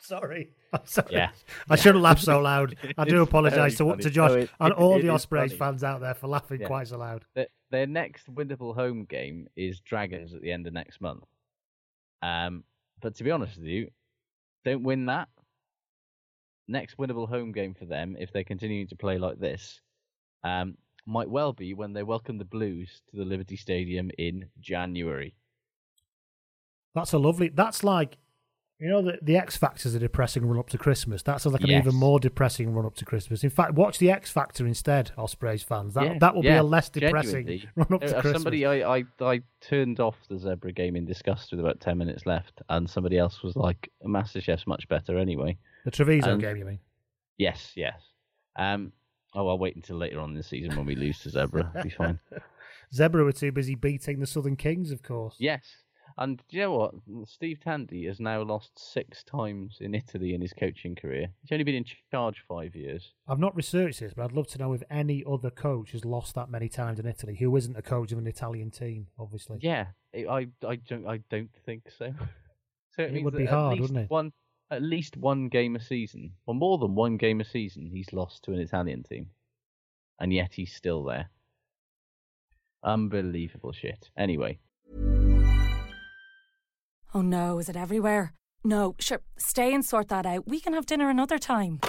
sorry, I'm sorry. Yeah. I shouldn't laugh so loud. I do *laughs* apologise to, to. Josh No, it- and it- all it the Ospreys fans out there for laughing Yeah. quite so loud. Their, their next winnable home game is Dragons at the end of next month. Um, but to be honest with you, don't win that. Next winnable home game for them, if they're continuing to play like this, um, might well be when they welcome the Blues to the Liberty Stadium in January. That's a lovely. That's like, you know, the the X Factor's a depressing run up to Christmas. That's like an Yes. even more depressing run up to Christmas. In fact, watch the X Factor instead, Ospreys fans. That Yeah, that will be a less depressing genuinely. *laughs* run up to Uh, Christmas. Somebody, I, I, I turned off the Zebre game in disgust with about ten minutes left, and somebody else was like, "MasterChef's much better anyway." The Treviso and- game, you mean? Yes, yes. Um, oh, I'll wait until later on in the season when we lose to Zebre. Be fine. *laughs* Zebre were too busy beating the Southern Kings, of course. Yes, and do you know what? Steve Tandy has now lost six times in Italy in his coaching career. He's only been in charge five years. I've not researched this, but I'd love to know if any other coach has lost that many times in Italy who isn't a coach of an Italian team, obviously. Yeah, I, I, I don't, I don't think so. *laughs* so it, It would be hard, wouldn't it? One, at least one game a season, or more than one game a season, he's lost to an Italian team, and yet he's still there. Unbelievable shit. Anyway, Oh no, is it everywhere? No, sure, stay and sort that out. We can have dinner another time.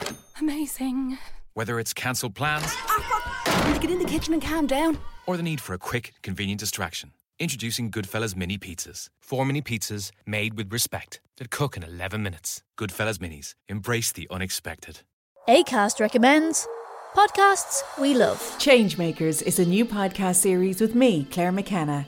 Amazing. Whether it's cancelled plans ah, Need to get in the kitchen and calm down. or the need for a quick, convenient distraction, introducing Goodfellas Mini Pizzas. Four mini pizzas made with respect that cook in 11 minutes. Goodfellas Minis. Embrace the unexpected. ACAST recommends podcasts we love. Changemakers is a new podcast series with me, Claire McKenna,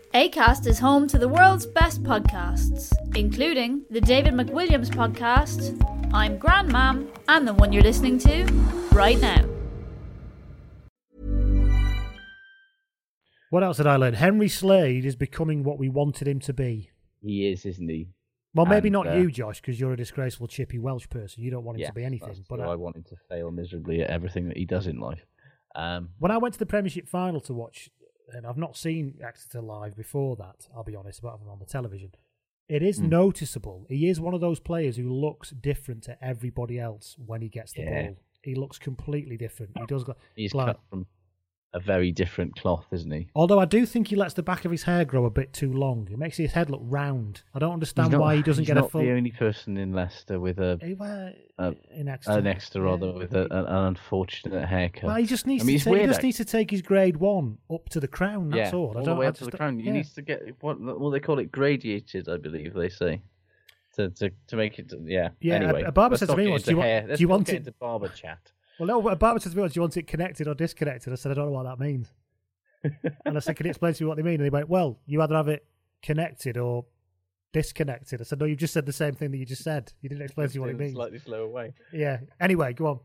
ACAST is home to the world's best podcasts, including the David McWilliams podcast, I'm Grandmam, and the one you're listening to right now. What else did I learn? Henry Slade is becoming what we wanted him to be. he is, isn't he? Well, maybe And, not uh, you, Josh, because you're a disgraceful, chippy Welsh person. You don't want him Yeah, to be anything. But true. uh, I want him to fail miserably at everything that he does in life. Um, when I went to the Premiership final to watch, and I've not seen Exeter live before that, I'll be honest, apart from on the television. It is Hmm. noticeable. He is one of those players who looks different to everybody else when he gets the Yeah. ball. He looks completely different. He does. He's like- cut from a very different cloth, isn't he? Although I do think he lets the back of his hair grow a bit too long. It makes his head look round. I don't understand not- why he doesn't get a not full. the only person in Leicester with a Eh, in Exeter. an extra rather Yeah. with a, an, unfortunate haircut. Well, he just needs I mean, to take, he just needs to take his grade one up to the crown. That's yeah, all. I all don't. the way up to the crown. He yeah. needs to get what what they call it gradiated, I believe they say, to to, to make it. Yeah. Yeah, a- Anyway, a barber said to me once, "Do you want- do you want it- into barber chat? Well, no, but Barbara said to me, "Do you want it connected or disconnected?" I said, "I don't know what that means." *laughs* and I said, "Can you explain to me what they mean?" And he went, "Well, you either have it connected or disconnected." I said, "No, you've just said the same thing that you just said. You didn't explain to me what it means." Slightly slower way. Yeah. Anyway, go on.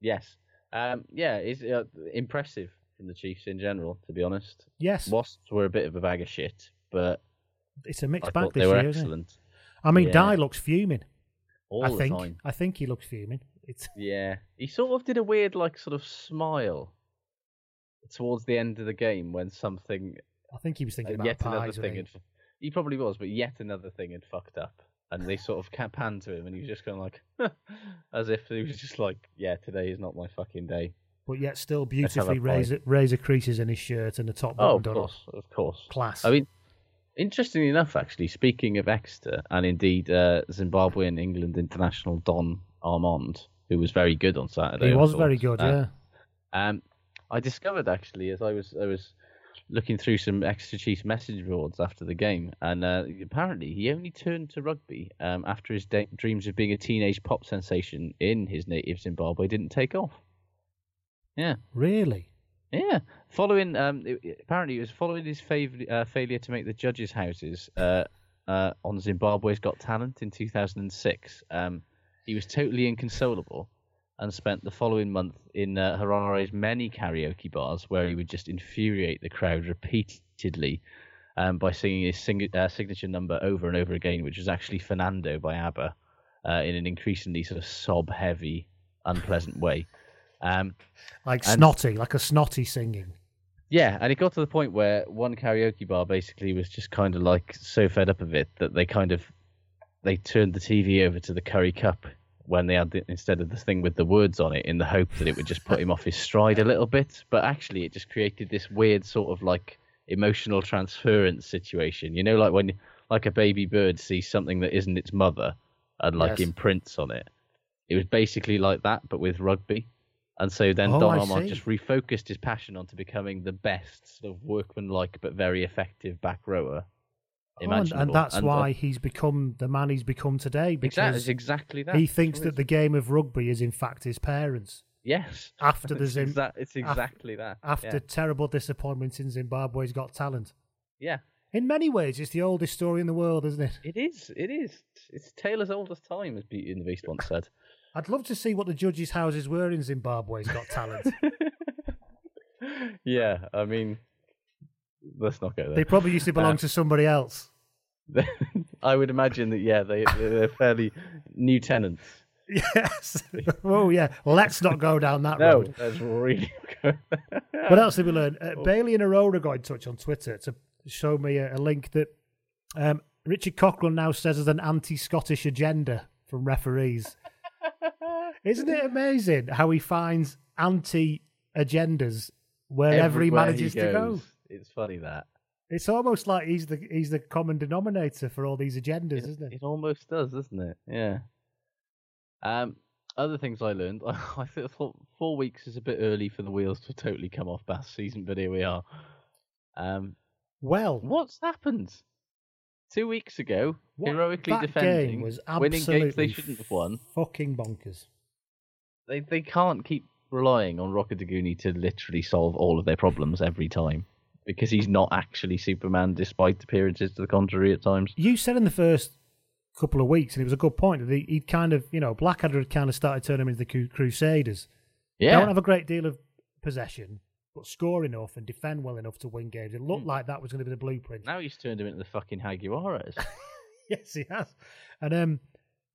Yes. Um, yeah, it's uh, impressive from the Chiefs in general, to be honest. Yes. Wasps were a bit of a bag of shit, but It's a mixed I bag this they were year, isn't it? excellent. I mean, Yeah. Dai looks fuming. All I the think. time. I think he looks fuming. It's *laughs* Yeah, he sort of did a weird, like, sort of smile towards the end of the game when something, I think he was thinking uh, about yet another thing had. He probably was, but yet another thing had fucked up, and they sort of panned to him, and he was just kind of like, *laughs* as if he was just like, "Yeah, today is not my fucking day." but yet still beautifully razor, razor creases in his shirt and the top Oh, button of done course, of course. Class. I mean, interestingly enough, actually, speaking of Exeter, and indeed uh, Zimbabwe and England international Don Armand, who was very good on Saturday. He was very good, Uh, yeah. Um, I discovered actually as I was I was looking through some Exeter Chiefs message boards after the game, and uh, apparently he only turned to rugby um, after his da- dreams of being a teenage pop sensation in his native Zimbabwe didn't take off. Yeah. Really? Yeah, following um, it- it- apparently it was following his fav- uh, failure to make the judges' houses uh, uh, on Zimbabwe's Got Talent in 2006. Um, he was totally inconsolable and spent the following month in uh, Harare's many karaoke bars where he would just infuriate the crowd repeatedly um, by singing his sing- uh, signature number over and over again, which was actually Fernando by ABBA uh, in an increasingly sort of sob-heavy, unpleasant way. Um, Like and- snotty, like a snotty singing. yeah, and it got to the point where one karaoke bar basically was just kind of like so fed up of it that they kind of they turned the TV over to the Currie Cup when they had the, instead of the thing with the words on it in the hope that it would just put him off his stride a little bit. But actually, it just created this weird sort of like emotional transference situation. You know, like when like a baby bird sees something that isn't its mother and like Yes. imprints on it. It was basically like that, but with rugby. And so then Oh, Don Armand just refocused his passion onto becoming the best sort of workmanlike but very effective back rower Oh, and, and that's uh, why he's become the man he's become today. Exactly, Because it's exactly that. He thinks that the game of rugby is in fact his parents. Yes. *laughs* After the It's Zim- exa- it's af- exactly that, After yeah. terrible disappointments in Zimbabwe's Got Talent. Yeah. In many ways, it's the oldest story in the world, isn't it? It is. It is. It's tale as old as time, as Beauty and the Beast once said. *laughs* I'd love to see what the judges' houses were in Zimbabwe's Got Talent. *laughs* yeah, I mean, let's not go there. they probably used to belong Uh, to somebody else. *laughs* I would imagine that. Yeah, they they're fairly new tenants. Yes. *laughs* oh, yeah. Let's not go down that *laughs* No, road. that's really. Go What else did we learn? Uh, Bailey and Aurora got in touch on Twitter to show me a, a link that um, Richard Cockerill now says is an anti-Scottish agenda from referees. Isn't it amazing how he finds anti-agendas wherever he Everywhere manages to go? It's funny that. It's almost like he's the he's the common denominator for all these agendas, isn't it? It almost does, doesn't it? Yeah. Um, other things I learned. *laughs* I thought four weeks is a bit early for the wheels to totally come off Bath season, but here we are. Um, well, what's happened? Two weeks ago, What- heroically defending, game was winning games they absolutely shouldn't have won. Fucking bonkers. They they can't keep relying on Rokoduguni to literally solve all of their problems every time because he's not actually Superman, despite appearances to the contrary at times. You said in the first couple of weeks, and it was a good point, that he, he'd kind of, you know, Blackadder had kind of started turning him into the Crusaders. Yeah. Don't have a great deal of possession, but score enough and defend well enough to win games. It looked Hmm. like that was going to be the blueprint. Now he's turned him into the fucking Jaguares. *laughs* yes, he has. And um,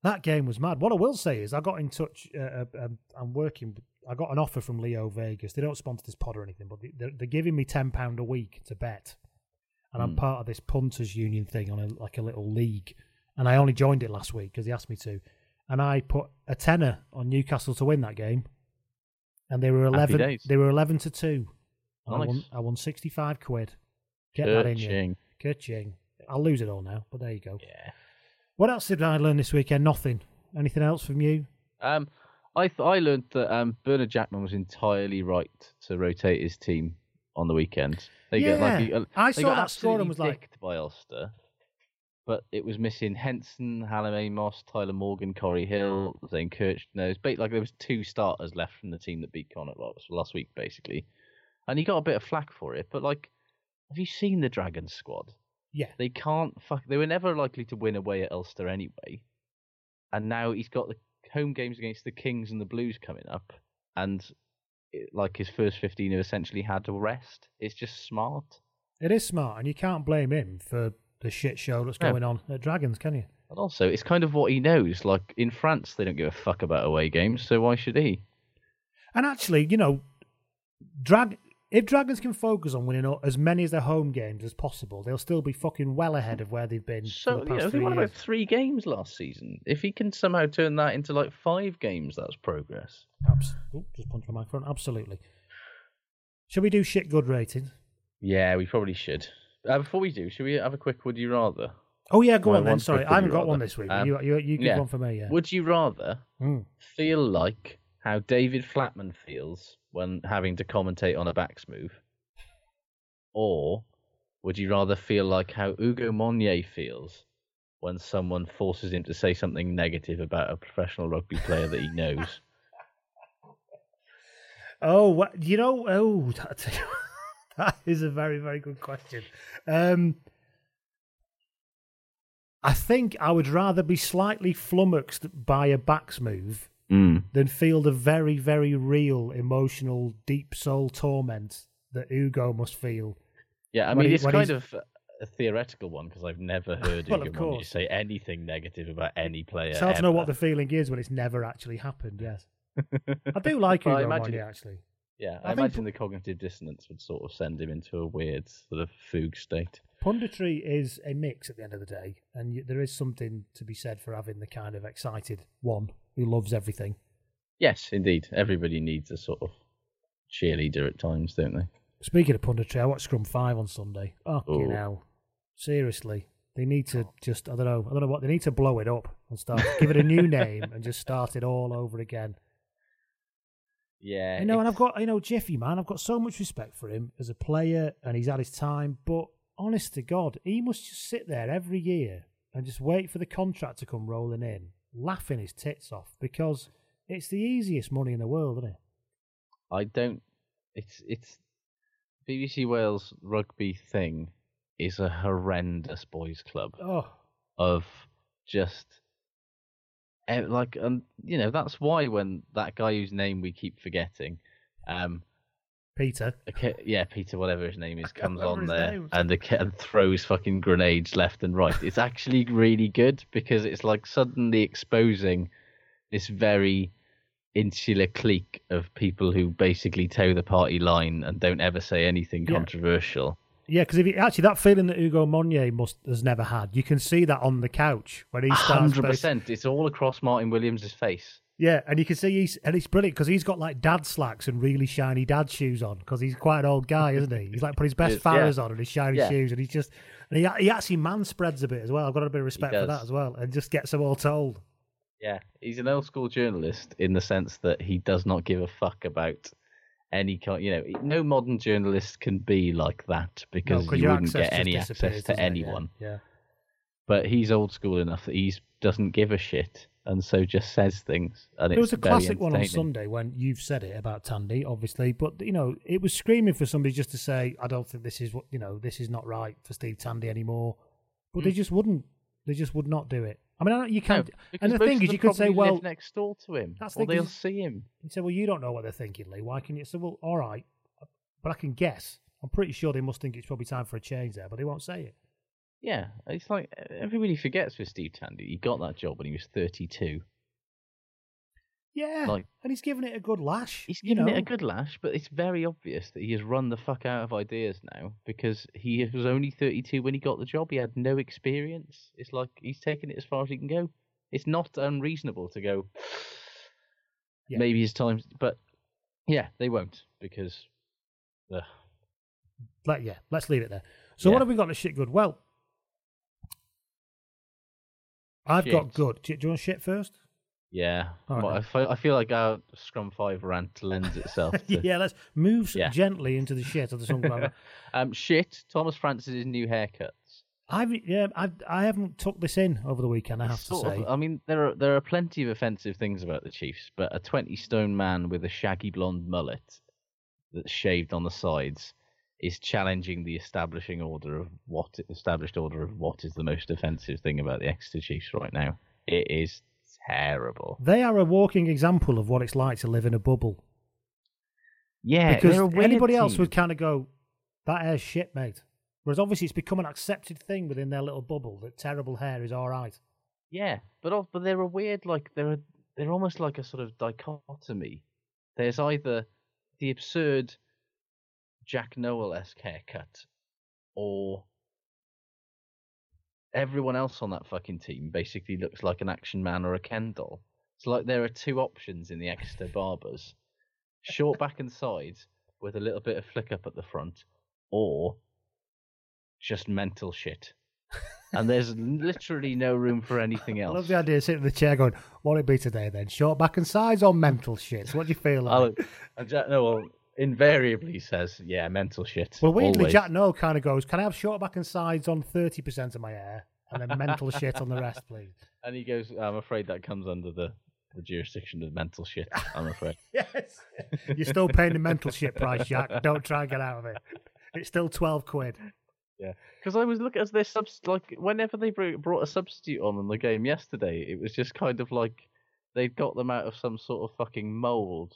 that game was mad. What I will say is, I got in touch. Uh, uh, um, I'm working. I got an offer from Leo Vegas. They don't sponsor this pod or anything, but they- they're, they're giving me ten pound a week to bet, and I'm Hmm. part of this punters union thing on a, like a little league. And I only joined it last week because he asked me to, and I put a tenner on Newcastle to win that game, and they were eleven. They were eleven to two. And I won. I won sixty five quid. Get that in you. Ka-ching. I'll lose it all now, but there you go. Yeah. What else did I learn this weekend? Nothing. Anything else from you? Um, I th- I learned that um, Bernard Jackman was entirely right to rotate his team on the weekend. They get like Yeah. I they saw that score and was like- by Ulster, but it was missing Henson, Hallam Amos, Tyler Morgan, Corey Hill, Zane Kirch. No, it was like there was two starters left from the team that beat Connacht last, last week, basically, and he got a bit of flack for it. But like, have you seen the Dragons squad? Yeah. They can't fuck. They were never likely to win away at Ulster anyway, and now he's got the home games against the Kings and the Blues coming up, and it, like his first fifteen have essentially had to rest. It's just smart. It is smart, and you can't blame him for the shit show that's No. going on at Dragons, can you? And also, it's kind of what he knows. Like in France, they don't give a fuck about away games, so why should he? And actually, you know, drag If Dragons can focus on winning as many of their home games as possible, they'll still be fucking well ahead of where they've been So the you know, they won about three games last season. If he can somehow turn that into like five games, that's progress. Abs- Oop, just punched my microphone. Absolutely. Shall we do shit good rating? Yeah, we probably should. Uh, before we do, should we have a quick would you rather? Oh yeah, go Well, on then. Sorry, I haven't got one this week. Um, you, you, you give yeah. one for me. Yeah. Would you rather Mm. feel like how David Flatman feels when having to commentate on a backs move, or would you rather feel like how Ugo Monye feels when someone forces him to say something negative about a professional rugby player that he knows? *laughs* Oh, you know, oh, *laughs* that, that is a very, very good question. Um, I think I would rather be slightly flummoxed by a backs move Mm. than feel the very, very real emotional, deep soul torment that Ugo must feel. Yeah, I mean, he- it's kind he's- of a theoretical one because I've never *laughs* heard Well, Ugo say anything negative about any player. It's hard to know what the feeling is when it's never actually happened. Yes, *laughs* I do like Well, Ugo imagine- Monye actually. Yeah, I I, think imagine the cognitive dissonance would sort of send him into a weird sort of fugue state. Punditry is a mix at the end of the day, and you, there is something to be said for having the kind of excited one who loves everything. Yes, indeed. Everybody needs a sort of cheerleader at times, don't they? Speaking of punditry, I watched Scrum V on Sunday. Oh, you know, seriously, they need to oh. just I don't know, I don't know what they need to blow it up and start give it a new name and just start it all over again. *laughs* Yeah. You know, and I've got you know Jiffy man, I've got so much respect for him as a player, and he's had his time. But honest to God, he must just sit there every year and just wait for the contract to come rolling in, laughing his tits off because it's the easiest money in the world, isn't it? I don't. It's it's BBC Wales rugby thing is a horrendous boys' club Oh, of just eh, like um you know that's why when that guy whose name we keep forgetting, um Peter. okay, yeah Peter whatever his name is comes on there name. and the and throws fucking grenades left and right. It's actually really good because it's like suddenly exposing this very insular clique of people who basically toe the party line and don't ever say anything Yeah. controversial. Yeah, because if you, actually that feeling that Ugo Monye must has never had, you can see that on the couch when he starts. Hundred percent. It's all across Martyn Williams' face. Yeah, and you can see he's and it's brilliant because he's got like dad slacks and really shiny dad shoes on because he's quite an old guy, isn't he? He's like put his best Yes, yeah. On and his shiny Yeah. shoes, and he's just and he he actually man spreads a bit as well. I've got a bit of respect for that as well, and just gets them all told. Yeah, he's an old school journalist in the sense that he does not give a fuck about any kind. You know, no modern journalist can be like that because 'cause you wouldn't get any access to doesn't it? Anyone. Yeah. But he's old school enough that he doesn't give a shit, and so just says things. And There was a classic one on. Sunday when you've said it about Tandy, obviously, but you know it was screaming for somebody just to say, "I don't think this is what you know. This is not right for Steve Tandy anymore." But they Mm. just wouldn't. They just would not do it. I mean, I don't- you can't. because and the thing is, you could say, probably "Well, next door to him, That's or the thing, they'll 'cause- see him." You say, well, you don't know what they're thinking, Lee. Why can you say, well, all right, but I can guess. I'm pretty sure they must think it's probably time for a change there, but they won't say it. Yeah, it's like everybody forgets with Steve Tandy. He got that job when he was 32. Yeah, Like- and he's given it a good lash. He's you given know. it a good lash, but it's very obvious that he has run the fuck out of ideas now because he was only 32 when he got the job. He had no experience. It's like he's taken it as far as he can go. It's not unreasonable to go. *sighs* Yeah. Maybe his time, but yeah, they won't because. Ugh. Let, yeah, let's leave it there. So Yeah. what have we got to shit good? Well, I've got good. Do, do you want shit first? Yeah, right Well, I, feel, I feel like our Scrum V rant lends itself. *laughs* To, yeah, let's move Yeah. gently into the shit of the song. *laughs* um, shit. Tomas Francis's new haircuts. I've yeah, I've, I haven't took this in over the weekend. I have to say. of- I mean, there are there are plenty of offensive things about the Chiefs, but a twenty stone man with a shaggy blonde mullet that's shaved on the sides is challenging the establishing order of what established order of what is the most offensive thing about the Exeter Chiefs right now. It is terrible. They are a walking example of what it's like to live in a bubble. Yeah, because they're a weird anybody else would kind of go, "That hair's shit, mate." Whereas obviously it's become an accepted thing within their little bubble that terrible hair is all right. Yeah, but but they're a weird like they're a, they're almost like a sort of dichotomy. There's either the absurd Jack Nowell esque haircut, or everyone else on that fucking team basically looks like an action man or a Kendall. It's like there are two options in the Exeter barbers: short back and sides with a little bit of flick up at the front, or just mental shit. and there's literally no room for anything else. I love the idea of sitting in the chair going, what'll it be today then? Short back and sides or mental shits? What do you feel like? *laughs* Jack Nowell invariably says, "Yeah, mental shit." well, weirdly, always. Jack Nowell kind of goes, can I have short back and sides on 30% of my hair and then mental *laughs* shit on the rest, please? And he goes, I'm afraid that comes under the, the jurisdiction of mental shit, I'm afraid. *laughs* Yes. You're still paying the mental shit price, Jack. Don't try and get out of it. It's still 12 quid. yeah. Because I was looking as their subs, like, whenever they brought a substitute on in the game yesterday, it was just kind of like they'd got them out of some sort of fucking mould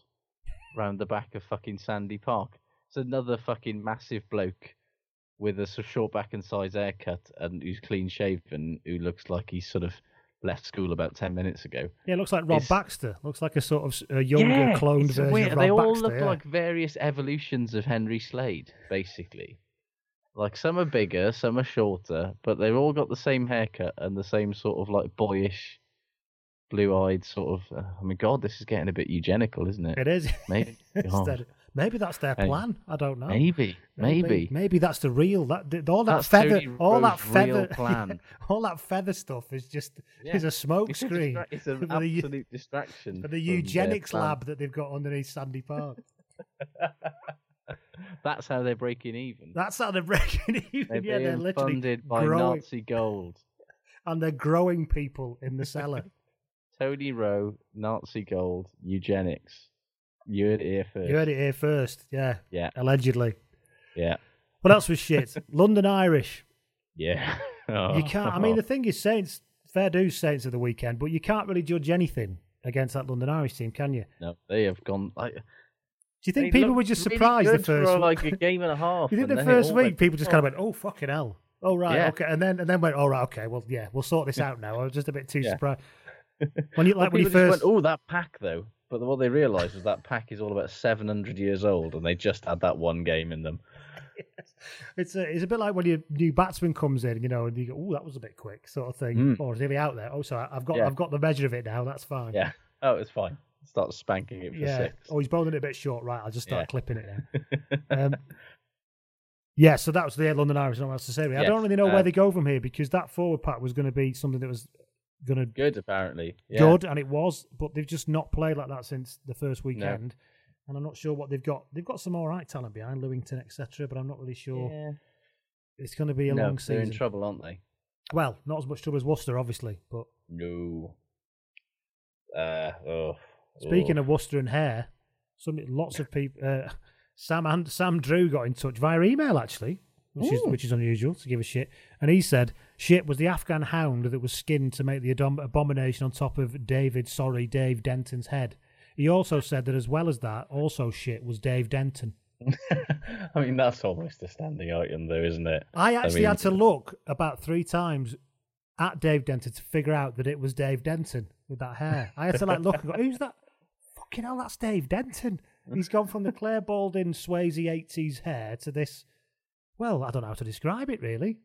round the back of fucking Sandy Park. It's another fucking massive bloke with a sort of short back and sides haircut and who's clean shaven, who looks like he's sort of left school about 10 minutes ago. Yeah, it looks like Rob It's- Baxter. Looks like a sort of s- a younger Yeah, cloned version weird. of Rob Baxter. They all Baxter. look yeah. like various evolutions of Henry Slade, basically. Like some are bigger, some are shorter, but they've all got the same haircut and the same sort of like boyish, blue-eyed sort of. Uh, I mean, God, this is getting a bit eugenical, isn't it? It is. Maybe. *laughs* It's maybe that's their plan. I don't know. Maybe, maybe. Maybe that's the real. That all that That's feather, Tony all that feather, real plan. *laughs* all that feather stuff is just Yeah. is a smoke It's a screen. distra- It's an for the absolute distraction for the eugenics lab that they've got underneath Sandy Park. *laughs* That's how they're breaking even. That's how they're breaking even. They're yeah, they're being literally funded by growing, Nazi gold. and they're growing people in the cellar. Tony Rowe, Nazi gold, eugenics. You heard it here first. you heard it here first. Yeah, Yeah, allegedly. yeah, What else was shit? *laughs* London Irish. yeah. You oh. can't. I mean, the thing is, Saints fair dues Saints of the weekend, but you can't really judge anything against that London Irish team, can you? no, they have gone. Like, Do you think people were just really surprised the first for like a game and a half? *laughs* You think the first week went, people just "Oh." kind of went, "Oh fucking hell." Oh right, Yeah. okay, and then and then went, "All right, okay, well, yeah, we'll sort this *laughs* out now." I was just a bit too Yeah. surprised when you Well, when you first. went, oh, that pack though. But what they realised was that pack is all about seven hundred years old, and they just had that one game in them. *laughs* It's a, it's a bit like when your new batsman comes in, you know, and you go, "Oh, that was a bit quick," sort of thing. Mm. Or is he out there? Oh, sorry, I've got Yeah. I've got the measure of it now. That's fine. Yeah. Oh, it's fine. Start spanking it for yeah. six. Oh, he's bowling it a bit short. Right, I'll just start Yeah. clipping it now. *laughs* um, yeah, so that was the London Irish. Not else to say. I Yes, don't really know uh, where they go from here because that forward pack was going to be something that was to Good, apparently. Yeah. good, and it was, but they've just not played like that since the first weekend. And I'm not sure what they've got. They've got some all right talent behind Lewington, etc. But I'm not really sure. Yeah. It's going to be a no, long they're season. in trouble, aren't they? Well, not as much trouble as Worcester, obviously. But No. Uh, oh. speaking oh. of Worcester and hair, some lots of *laughs* people. Uh, Sam and Sam Drew got in touch via email actually, which is which is unusual to give a shit. And he said shit was the Afghan hound that was skinned to make the adom- abomination on top of David, sorry, Dave Denton's head. He also said that as well as that, also shit was Dave Denton. *laughs* I mean, that's almost a standing item, though, isn't it? I actually mean, had to look about three times at Dave Denton to figure out that it was Dave Denton with that hair. I had to like look and go, who's that? Fucking hell, that's Dave Denton. He's gone from the Claire Balding Swayze 80s hair to this. Well, I don't know how to describe it really.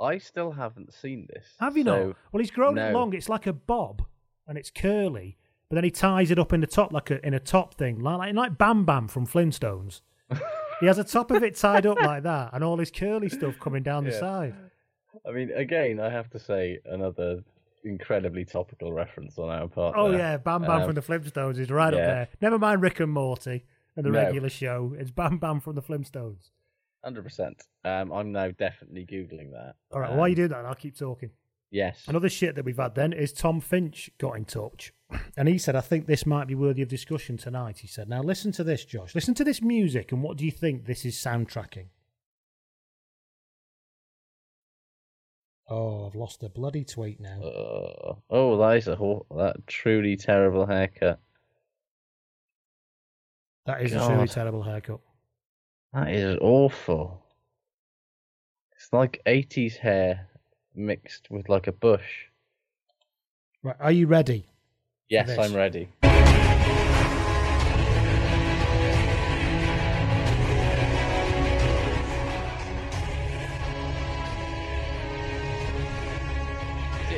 I still haven't seen this. Have you so- not? Well, he's grown it long. It's like a bob and it's curly, but then he ties it up in the top like a in a top thing, like like, like Bam Bam from Flintstones. *laughs* he has a top of it tied up like that, and all his curly stuff coming down the side. I mean, again, I have to say another incredibly topical reference on our part. Oh there. yeah, Bam Bam Um, from the Flintstones is right up there. Never mind Rick and Morty and the No. regular show. It's Bam Bam from the Flintstones. Hundred percent. Um, I'm now definitely googling that. All right, Um, while you do that, I'll keep talking. Yes. Another shit that we've had then is Tom Finch got in touch and he said, I think this might be worthy of discussion tonight. He said, Now listen to this, Josh. Listen to this music and what do you think this is soundtracking? Oh, I've lost a bloody tweet now. Uh, oh, that is a that truly terrible haircut. that is a truly terrible haircut. That is awful. It's like 80s hair mixed with like a bush. Right, are you ready? Yes, I'm ready.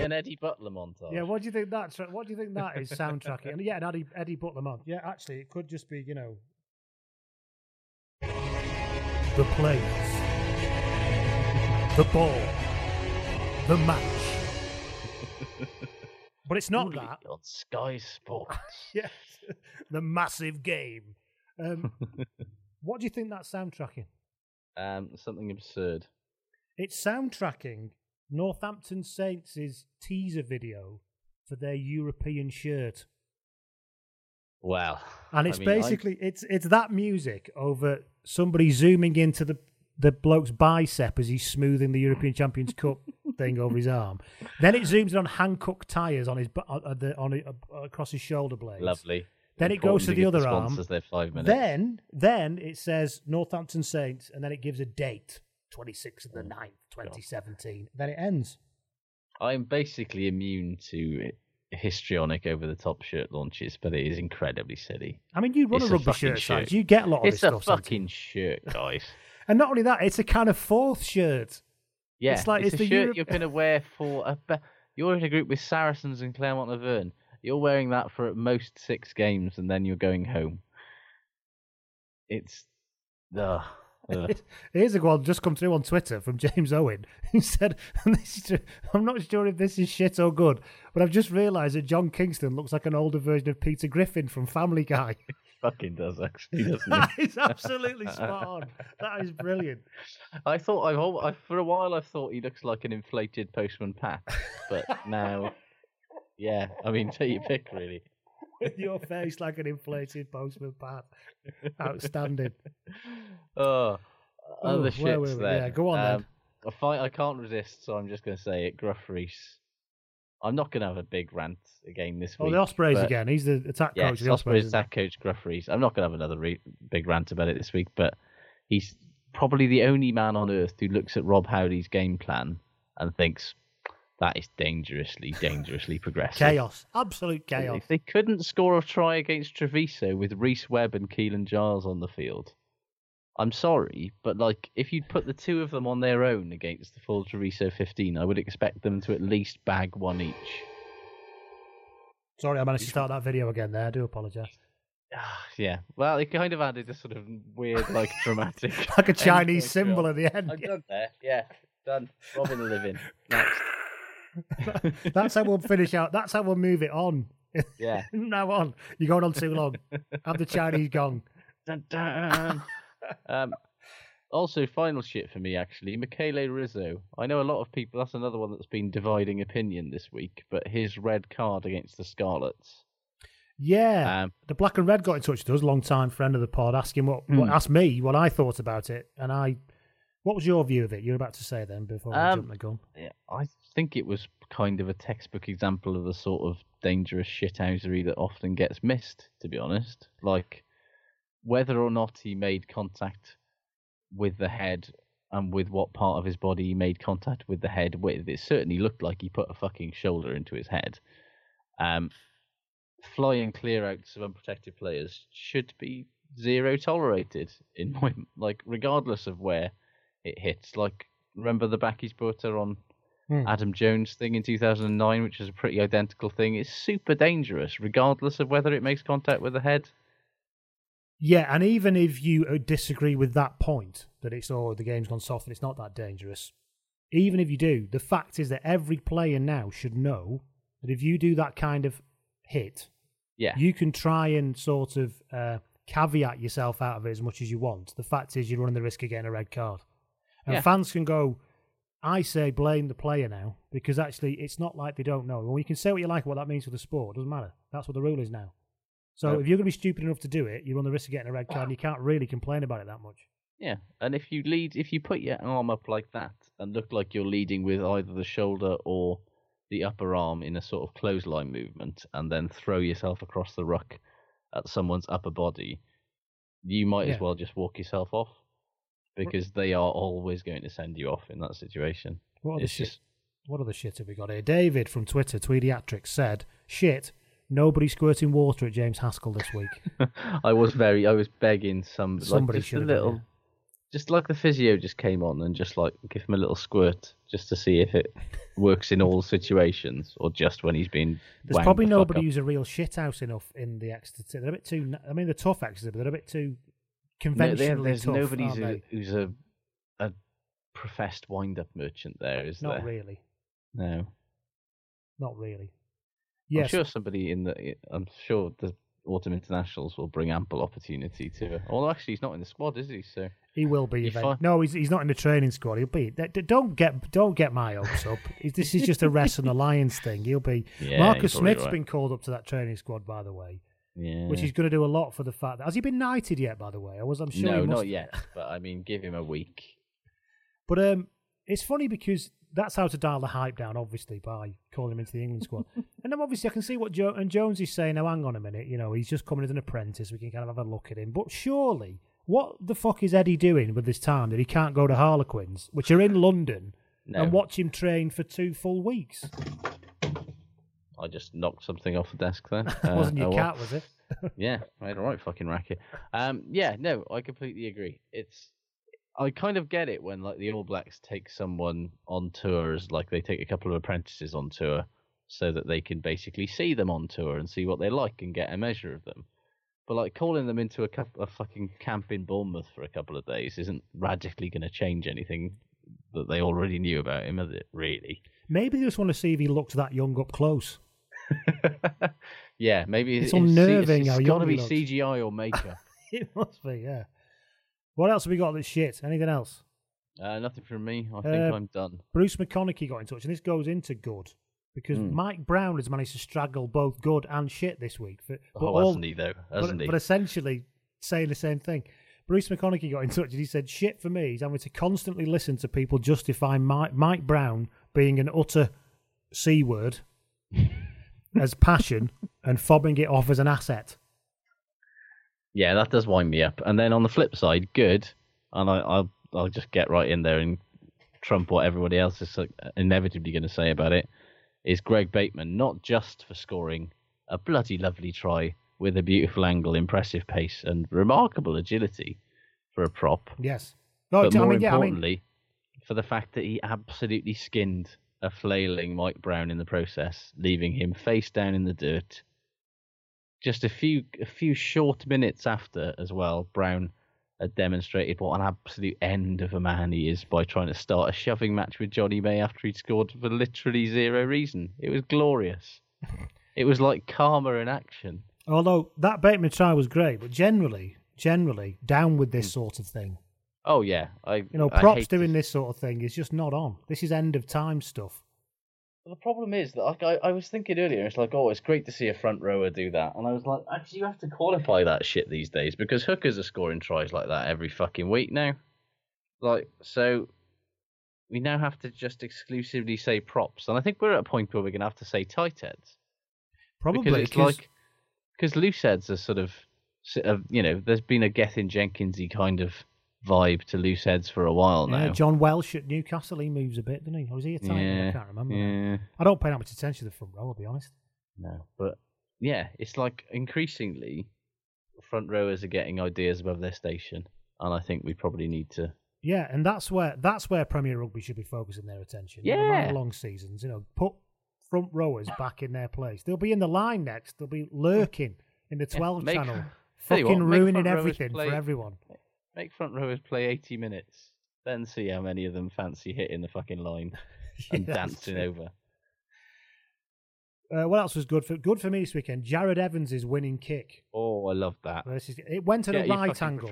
an Eddie Butler montage. Yeah, what do you think that's? What do you think that is soundtracking? and yeah, an Eddie, Eddie Butler montage. Yeah, actually, it could just be you know the players, the ball, the match. but it's not Only that. on Sky Sports. *laughs* yes, the massive game. Um, *laughs* what do you think that's soundtracking? Um, something absurd. It's soundtracking Northampton Saints' teaser video for their European shirt. Well, And I it's mean, I- basically it's it's that music over somebody zooming into the the bloke's bicep as he's smoothing the European Champions Cup *laughs* thing over his arm. Then it zooms in on Hankook tires on his bu- uh, the, on it, uh, across his shoulder blades. Lovely. Then it goes to Important the other arm. sponsors their five minutes. Then then it says Northampton Saints, and then it gives a date, twenty sixth of the 9th, twenty seventeen. Then it ends. I'm basically immune to histrionic over the top shirt launches, but it is incredibly silly. I mean, you run It's a rugby shirt site. You get a lot of It's this a stuff. to you. fucking shirt, guys. *laughs* And not only that, it's a kind of fourth shirt. Yeah, it's like it's, it's, a the shirt Europe- you're going to wear for a. Be- you're in a group with Saracens and Clermont Auvergne. You're wearing that for at most six games, and then you're going home. It's, ugh, *laughs* Here's a one just come through on Twitter from James Owen *laughs* who said, and this is true, I'm not sure if this is shit or good, but I've just realised that John Kingston looks like an older version of Peter Griffin from Family Guy. *laughs* fucking does actually, doesn't that it? is absolutely spot on. That is brilliant. I thought I've I, for a while I thought he looks like an inflated postman Pat, but now, yeah, I mean, take your pick really. With *laughs* your face like an inflated postman Pat. Outstanding. *laughs* Oh, other were shits then. Yeah, go on then. um, I find I can't resist, so I'm just going to say it. Gruff Rees. I'm not going to have a big rant again this Oh, week. Oh, the Ospreys but- again. He's the attack coach the Ospreys Ospreys. attack coach Gruff Rees. I'm not going to have another re- big rant about it this week, but he's probably the only man on earth who looks at Rob Howley's game plan and thinks that is dangerously, dangerously progressive. Chaos. Absolute chaos. If they couldn't score a try against Treviso with Rhys Webb and Keelan Giles on the field, I'm sorry, but like if you'd put the two of them on their own against the full Treviso 15, I would expect them to at least bag one each. Sorry, I managed to start that video again there. I do apologise. Ah, yeah, well, it kind of added a sort of weird, like *laughs* dramatic, Like a Chinese symbol at the end. I'm done there. Yeah, done. Robin the living. *laughs* Next. *laughs* That's how we'll finish out. That's how we'll move it on. Yeah. *laughs* Now on, you're going on too long. Have the Chinese gong. Dun, dun. um, also, final shit for me actually, Michele Rizzo. I know a lot of people. That's another one that's been dividing opinion this week. But his red card against the Scarlets. Yeah, Um, the black and red got in touch with us, long time friend of the pod, asking what, what Hmm. asked me what I thought about it, and I, what was your view of it? You're about to say then before I Um, jump the gun. Yeah, I think it was kind of a textbook example of the sort of dangerous shithousery that often gets missed, to be honest. Like, whether or not he made contact with the head and with what part of his body he made contact with the head with, it certainly looked like he put a fucking shoulder into his head. Um, flying clear outs of unprotected players should be zero tolerated in my *laughs* like regardless of where it hits. Like remember the back Bakkies Botha on Hmm. Adam Jones thing in 2009, which is a pretty identical thing. It's super dangerous, regardless of whether it makes contact with the head. Yeah, and even if you uh, disagree with that point that it's oh the game's gone soft and it's not that dangerous, even if you do, the fact is that every player now should know that if you do that kind of hit, Yeah. you can try and sort of uh, caveat yourself out of it as much as you want. The fact is you're running the risk of getting a red card, and Yeah. fans can go. I say blame the player now because actually it's not like they don't know. Well, you can say what you like what that means for the sport. Doesn't matter. That's what the rule is now. So Yep. if you're going to be stupid enough to do it, you run the risk of getting a red card, and you ah. can't really complain about it that much. Yeah, and if you lead, if you put your arm up like that and look like you're leading with either the shoulder or the upper arm in a sort of clothesline movement, and then throw yourself across the ruck at someone's upper body, you might Yeah. as well just walk yourself off because they are always going to send you off in that situation. What other It's shit? just What other shit have we got here? David from Twitter, Tweediatrics, said, "Shit, nobody squirting water at James Haskell this week." *laughs* I was very, I was begging some, Somebody like just a little, yeah. just like the physio just came on and just like give him a little squirt just to see if it *laughs* works in all situations or just when he's been. There's probably nobody who's a real shithouse enough in the Exeter. They're a bit too. I mean, the tough Exeter, but they're a bit too conventionally no, there's tough. nobody who's, a, who's a a professed wind-up merchant there, is Not there? really. No. Not really. I'm sure somebody in the. I'm sure the autumn internationals will bring ample opportunity to. Although actually, he's not in the squad, is he? So He will be. Event- no, he's he's not in the training squad. He'll be. Don't get don't get my hopes up. this is just a rest the *laughs* Lions thing. He'll be. Yeah, Marcus Smith's right. been called up to that training squad, by the way, yeah. which is going to do a lot for the fact. That, has he been knighted yet? By the way, I was. I'm sure. no, he must not yet. But I mean, give him a week. But um, it's funny because that's how to dial the hype down, obviously, by calling him into the England squad. *laughs* and then obviously I can see what jo- and Jones is saying. Now, hang on a minute, you know, he's just coming as an apprentice. We can kind of have a look at him. But surely, what the fuck is Eddie doing with this time that he can't go to Harlequins, which are in London, No. and watch him train for two full weeks? I just knocked something off the desk there. *laughs* That wasn't Uh, your oh, well. cat, was it? *laughs* yeah, I had a right fucking racket. Um, yeah, no, I completely agree. It's I kind of get it when like the All Blacks take someone on tour as like they take a couple of apprentices on tour so that they can basically see them on tour and see what they're like and get a measure of them. But like calling them into a, a fucking camp in Bournemouth for a couple of days isn't radically going to change anything that they already knew about him, is it? Really? Maybe they just want to see if he looks that young up close. *laughs* Yeah, maybe It's C- unnerving It's, how got to be looks. CGI or makeup. *laughs* it must be, yeah. What else have we got that's shit? Anything else? uh, nothing from me. I think Uh, I'm done. Bruce McConaughey got in touch, and this goes into good because Hmm. Mike Brown has managed to straggle both good and shit this week. For, but Oh, all- hasn't he though? but- Hasn't he? But essentially saying the same thing. Bruce McConaughey got in touch and he said, "Shit for me is having to constantly listen to people justify Mike, Mike Brown being an utter c word *laughs* as passion and fobbing it off as an asset." Yeah, that does wind me up. And then on the flip side, good, and I, I'll I'll just get right in there and trump what everybody else is uh, inevitably going to say about it. Is Greg Bateman not just for scoring a bloody lovely try with a beautiful angle, impressive pace, and remarkable agility for a prop, Yes. No, but I more mean, yeah, I mean, for the fact that he absolutely skinned a flailing Mike Brown in the process, leaving him face down in the dirt. Just a few a few short minutes after, as well, Brown had demonstrated what an absolute end of a man he is by trying to start a shoving match with Johnny May after he'd scored for literally zero reason. It was glorious. it was like karma in action. although that Bateman try was great, but generally, generally, down with Hmm. this sort of thing. Oh yeah, I You know, I props hate doing this sort of thing is just not on. This is end of time stuff. The problem is that like, I, I was thinking earlier, it's like, oh, it's great to see a front rower do that, and I was like, actually, you have to qualify that shit these days because hookers are scoring tries like that every fucking week now. Like, so we now have to just exclusively say props, and I think we're at a point where we're gonna have to say tight heads Probably because it's 'cause- like because loose heads are sort of, sort of, uh, you know, there's been a Gethin Jenkinsy kind of vibe to loose heads for a while now. Yeah, John Welsh at Newcastle, he moves a bit, doesn't he? Or is he a tight end? I can't remember. yeah. I don't pay that much attention to the front row, I'll be honest. No, but yeah, it's like increasingly front rowers are getting ideas above their station, and I think we probably need to. Yeah, and that's where that's where Premier Rugby should be focusing their attention. Yeah. long seasons, you know, put front rowers back in their place. They'll be in the line next. They'll be lurking in the *laughs* Yeah, 12 make- channel, *laughs* fucking what, ruining everything play- for everyone. Make front rowers play eighty minutes, then see how many of them fancy hitting the fucking line *laughs* and Yeah, dancing over. Uh, what else was good for good for me this weekend? Jarrod Evans' winning kick. Oh, I love that. Versus, it went at Get a right angle.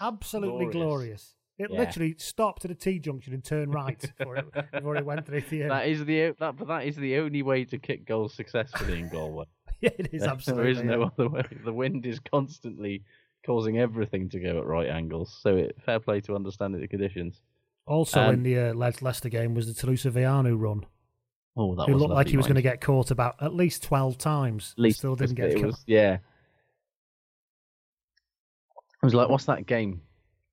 Absolutely glorious. Glorious. It Yeah. literally stopped at a T junction and turned right *laughs* before it, before it went through the end. That is the that, but that is the only way to kick goals successfully in Galway. *laughs* Yeah, it is absolutely. There is no other way. The wind is constantly causing everything to go at right angles. So it, fair play to understanding the conditions. Also Um, in the uh, Le- Leicester game was the Telusa Veainu run. Oh, that who looked like he was going to get caught about at least twelve times. At least still didn't get caught. was, yeah. It was like, what's that game?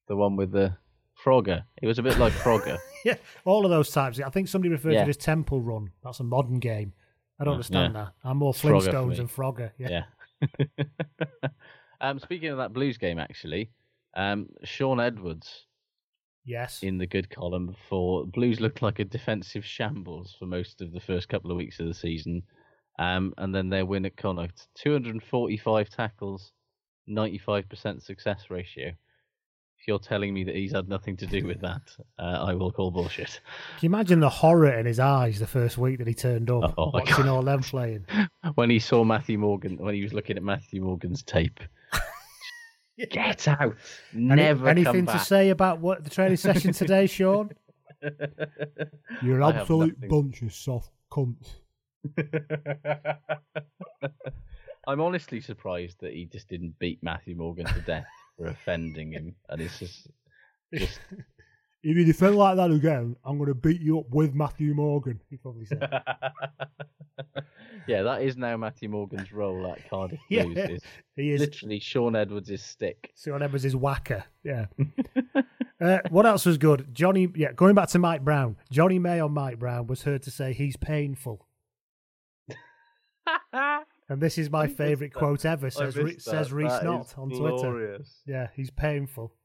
The one with the Frogger. It was a bit like Frogger. *laughs* yeah, all of those types. I think somebody referred Yeah. to it as Temple Run. That's a modern game. I don't Oh, understand yeah. that. I'm more Frogger Flintstones me. and Frogger. Yeah. *laughs* Um, speaking of that Blues game, actually, um, Sean Edwards Yes. in the good column for Blues looked like a defensive shambles for most of the first couple of weeks of the season. Um, and then their win at Connacht, 245 tackles, 95% success ratio. If you're telling me that he's had nothing to do with *laughs* that, uh, I will call bullshit. Can you imagine the horror in his eyes the first week that he turned up, Oh, watching all them playing? *laughs* when he saw Matthew Morgan, when he was looking at Matthew Morgan's tape. Get out! *laughs* Any- Never anything come to say about what the training session today, *laughs* Sean? You're an I absolute bunch of soft cunts. *laughs* I'm honestly surprised that he just didn't beat Matthew Morgan to death for offending him, and it's just, just If you defend like that again, I'm going to beat you up with Matthew Morgan. He probably said. *laughs* yeah, that is now Matthew Morgan's role at Cardiff *laughs* Yeah, Blues. is he is. literally Sean Edwards' stick. Sean Edwards his whacker. Yeah. *laughs* uh, what else was good? Johnny. Yeah, going back to Mike Brown. Johnny May on Mike Brown was heard to say he's painful. And this is my favourite quote ever. Says Re- says. Reese Knott is on Twitter. Yeah, he's painful.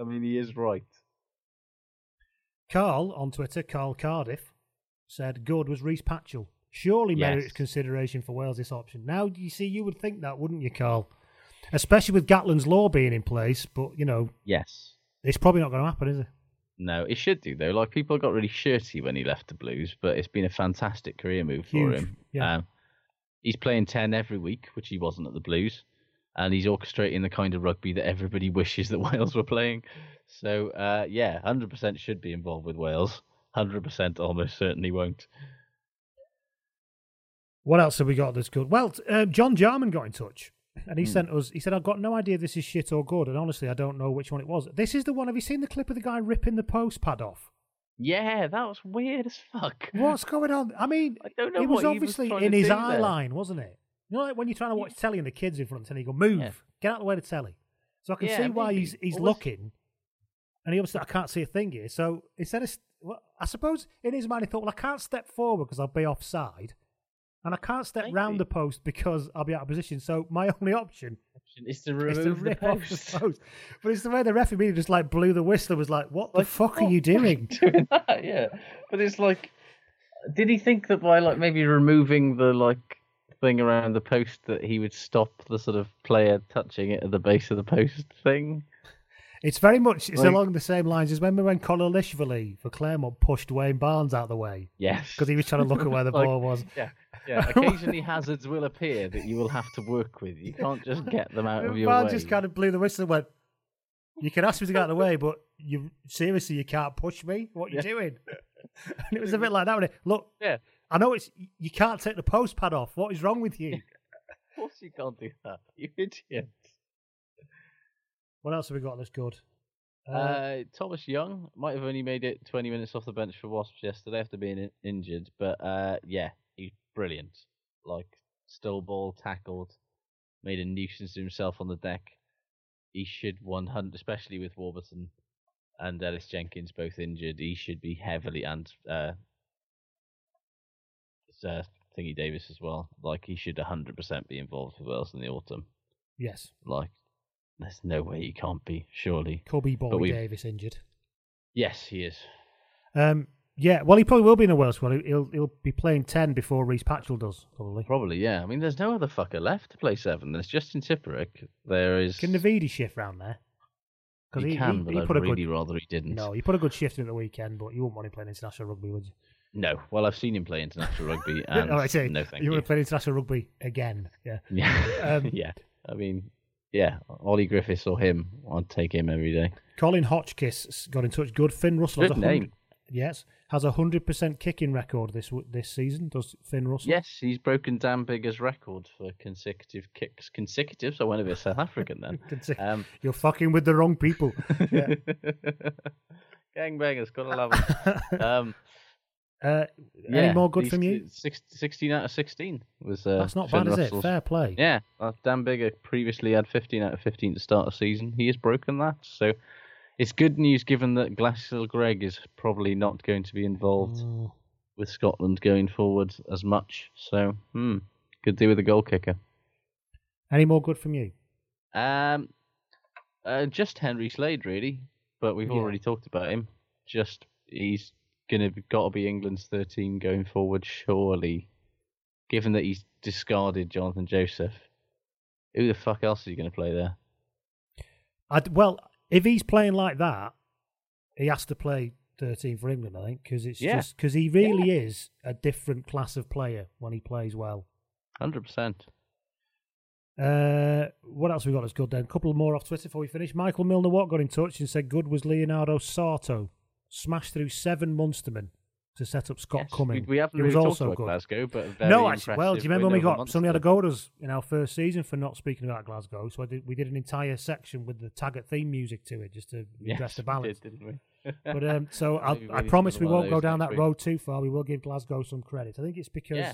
I mean, he is right. Carl on Twitter, Carl Cardiff, said good was Rhys Patchell. Surely Yes. merits consideration for Wales this option. Now, you see, you would think that, wouldn't you, Carl? Especially with Gatland's law being in place, but you know, Yes. it's probably not going to happen, is it? No, it should do though. Like people got really shirty when he left the Blues, but it's been a fantastic career move for him. yeah. Um, he's playing ten every week, which he wasn't at the Blues, and he's orchestrating the kind of rugby that everybody *laughs* wishes that Wales were playing. So uh, yeah, hundred percent should be involved with Wales. Hundred percent almost certainly won't. What else have we got that's good? Well, uh, John Jarman got in touch and he Hmm. sent us, he said, I've got no idea this is shit or good, and honestly, I don't know which one it was. This is the one, have you seen the clip of the guy ripping the post pad off? Yeah, that was weird as fuck. What's going on? I mean, I don't know it was what he was obviously in his eye there. line, wasn't it? You know, like when you're trying to watch telly and the kids in front of the telly, you go, move, Yeah. get out of the way of the telly. So I can Yeah, see why maybe. he's he's looking, and he obviously, I can't see a thing here. So instead of, well, I suppose in his mind, he thought, well, I can't step forward because I'll be offside, and I can't step round the post because I'll be out of position. So my *laughs* only option Is to *laughs* is remove to the rip off the post. *laughs* post. But it's the way the referee just like blew the whistle. Was like, what the Like, fuck are you doing? doing that, yeah. But it's like, did he think that by like maybe removing the like thing around the post that he would stop the sort of player touching it at the base of the post thing? It's very much it's Like- along the same lines as remember when Conor Lishvili for Clermont pushed Wayne Barnes out of the way Yes. because he was trying to look at where the *laughs* Like, ball was. Yeah, yeah. *laughs* Occasionally hazards will appear that you will have to work with. You can't just get them out of your Barnes way. just kind of blew the whistle and went, "You can ask me to get out of the way, but you seriously you can't push me. What are you Yeah. doing?" *laughs* And it was a bit like that. Wasn't it? Look, Yeah. I know it's you can't take the post pad off. What is wrong with you? *laughs* Of course you can't do that. *laughs* You idiot. What else have we got that's good? Uh, Thomas Young might have only made it 20 minutes off the bench for Wasps yesterday after being injured, but uh, yeah, he's brilliant. Like, stole ball, tackled, made a nuisance of himself on the deck. He should 100, especially with Warburton and Ellis Jenkins both injured, he should be heavily, and uh, Thingy Davis as well. Like, he should 100% be involved with Wales in the autumn. yes, Like, there's no way he can't be, surely. Boy we've- Davis injured. Yes, he is. Um, yeah, well, he probably will be in a Welsh squad. He'll he'll be playing ten before Rhys Patchell does probably. Probably, yeah. I mean, there's no other fucker left to play seven. There's Justin Tipuric. There is. Can Navidi shift round there? he, he, can, he, but he I'd put a really good rather he didn't. no, he put a good shift in at the weekend, but you wouldn't want him playing international rugby, would you? No. Well, I've seen him play international rugby, *laughs* and oh, I see. no, thank you you. want to play international rugby again? Yeah. *laughs* Yeah, Um, *laughs* yeah. I mean, yeah. Ollie Griffiths or him, I'd take him every day. Colin Hotchkiss got in touch. Good. Finn Russell has Good name. Yes, has a hundred percent kicking record this this season. Does Finn Russell? Yes, he's broken Dan Biggar's record for consecutive kicks. Consecutive, so I went a bit South African then. Um, You're fucking with the wrong people. Yeah. Gangbangers, gotta love them. um, Uh, yeah, any more good from you? six- 16 out of 16 was uh, That's not Finn bad, is it? Fair play. Yeah, uh, Dan Biggar previously had 15 out of 15 to start the season. He has broken that, so it's good news given that Glacial Greg is probably not going to be involved Mm. with Scotland going forward as much. So, hmm, could do with a goal kicker. Any more good from you? Um, uh, just Henry Slade really, but we've Yeah. already talked about him. Just he's gonna got to be England's 13 going forward, surely. Given that he's discarded Jonathan Joseph, who the fuck else is he going to play there? I'd, well, if he's playing like that, he has to play 13 for England, I think, because it's Yeah. just because he really is a different class of player when he plays well. Hundred percent. Uh, what else we got that's good then? A couple more off Twitter before we finish. Michael Milner Watt got in touch and said good was Leonardo Sarto. Smashed through seven Munstermen to set up Scott Cumming. We, we haven't was really also talked about good. Glasgow, but very no, actually, well, do you remember when we got somebody had a go at us in our first season for not speaking about Glasgow? So I did, we did an entire section with the Taggart theme music to it just to *laughs* Yes, address the we balance. did, didn't we? *laughs* but um, so *laughs* I, Maybe I promise we won't go down that week. road too far. We will give Glasgow some credit. I think it's because Yeah.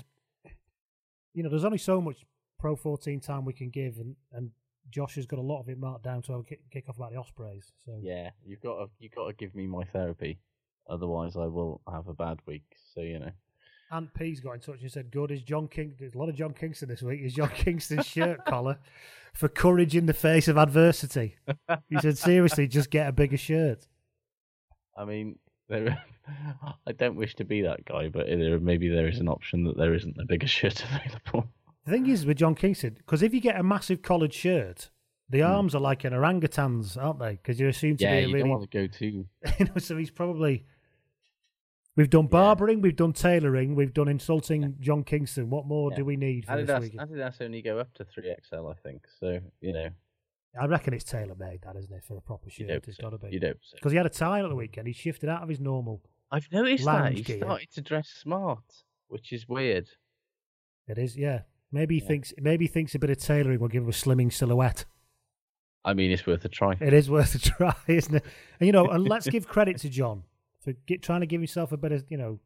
you know there's only so much Pro 14 time we can give, and, and Josh has got a lot of it marked down to kick, kick off about the Ospreys. So Yeah, you've got to you've got to give me my therapy, otherwise I will have a bad week. So you know. Aunt P's got in touch and said, "Good is John King. There's a lot of John Kingston this week. Is John Kingston's shirt *laughs* collar for courage in the face of adversity?" He said, "Seriously, just get a bigger shirt." I mean, there, *laughs* I don't wish to be that guy, but there, maybe there is an option that there isn't a bigger shirt *laughs* available. The thing is with John Kingston, because if you get a massive collared shirt, the hmm. arms are like an orangutan's, aren't they? Because you assume to yeah, be a you really, don't want to go too. you know, so he's probably. We've done barbering, we've done tailoring, we've done insulting John Kingston. What more Yeah. do we need for this Adidas, weekend? Adidas only go up to three XL, I think. So you know, I reckon it's tailor made, that isn't it, for a proper shirt? You'd It's so. got to be. Hope so. Because he had a tie at the weekend. He shifted out of his normal. I've noticed that he gear. started to dress smart, which is weird. It is, yeah. Maybe he thinks maybe he thinks a bit of tailoring will give him a slimming silhouette. I mean, it's worth a try. It is worth a *laughs* try, isn't it? And you know, and let's *laughs* give credit to John for get, trying to give himself a bit of you know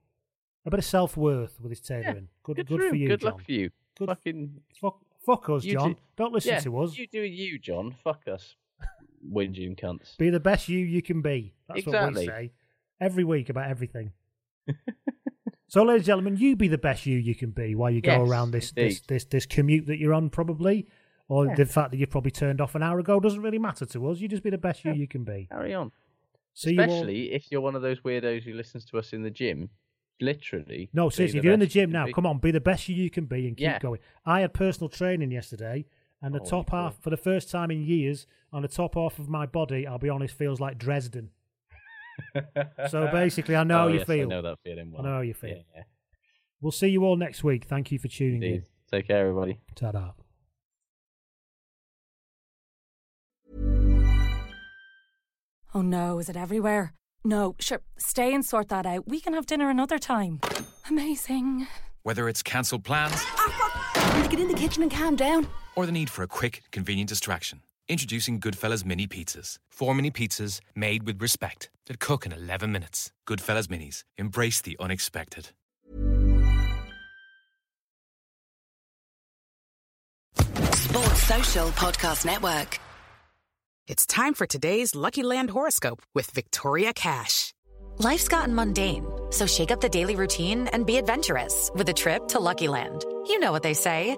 a bit of self worth with his tailoring. good, Good, good, for, you, Good John. luck for you. Good- Fucking Fuck, fuck us, John. do- Don't listen yeah, to us. You do you, John. Fuck us, whinging cunts. Be the best you you can be. That's what we Exactly. say every week about everything. *laughs* so, ladies and gentlemen, you be the best you you can be while you go around this this, this this commute that you're on, probably, or Yeah. the fact that you've probably turned off an hour ago doesn't really matter to us. You just be the best you you can be. Carry on. See you all- Especially if you're one of those weirdos who listens to us in the gym. Literally. No, seriously, if you're in the gym now, be. come on, be the best you you can be and keep Yeah. going. I had personal training yesterday, and the Oh, top you half, for the first time in years, on the top half of my body, I'll be honest, feels like Dresden. So basically, I *laughs* know Oh, how you yes, feel. I know that feeling well. I know how you feel. Yeah, We'll see you all next week. Thank you for tuning Indeed. Take care, everybody. in. Ta-da. Oh no, is it everywhere? No, sure, stay and sort that out. We can have dinner another time. Amazing. Whether it's cancelled plans Will you get in the kitchen and calm down? or the need for a quick, convenient distraction, introducing Goodfellas Mini Pizzas. Four mini pizzas made with respect that cook in 11 minutes. Goodfellas Minis. Embrace the unexpected. Sports Social Podcast Network. It's time for today's Lucky Land horoscope with Victoria Cash. Life's gotten mundane, so shake up the daily routine and be adventurous with a trip to Lucky Land. You know what they say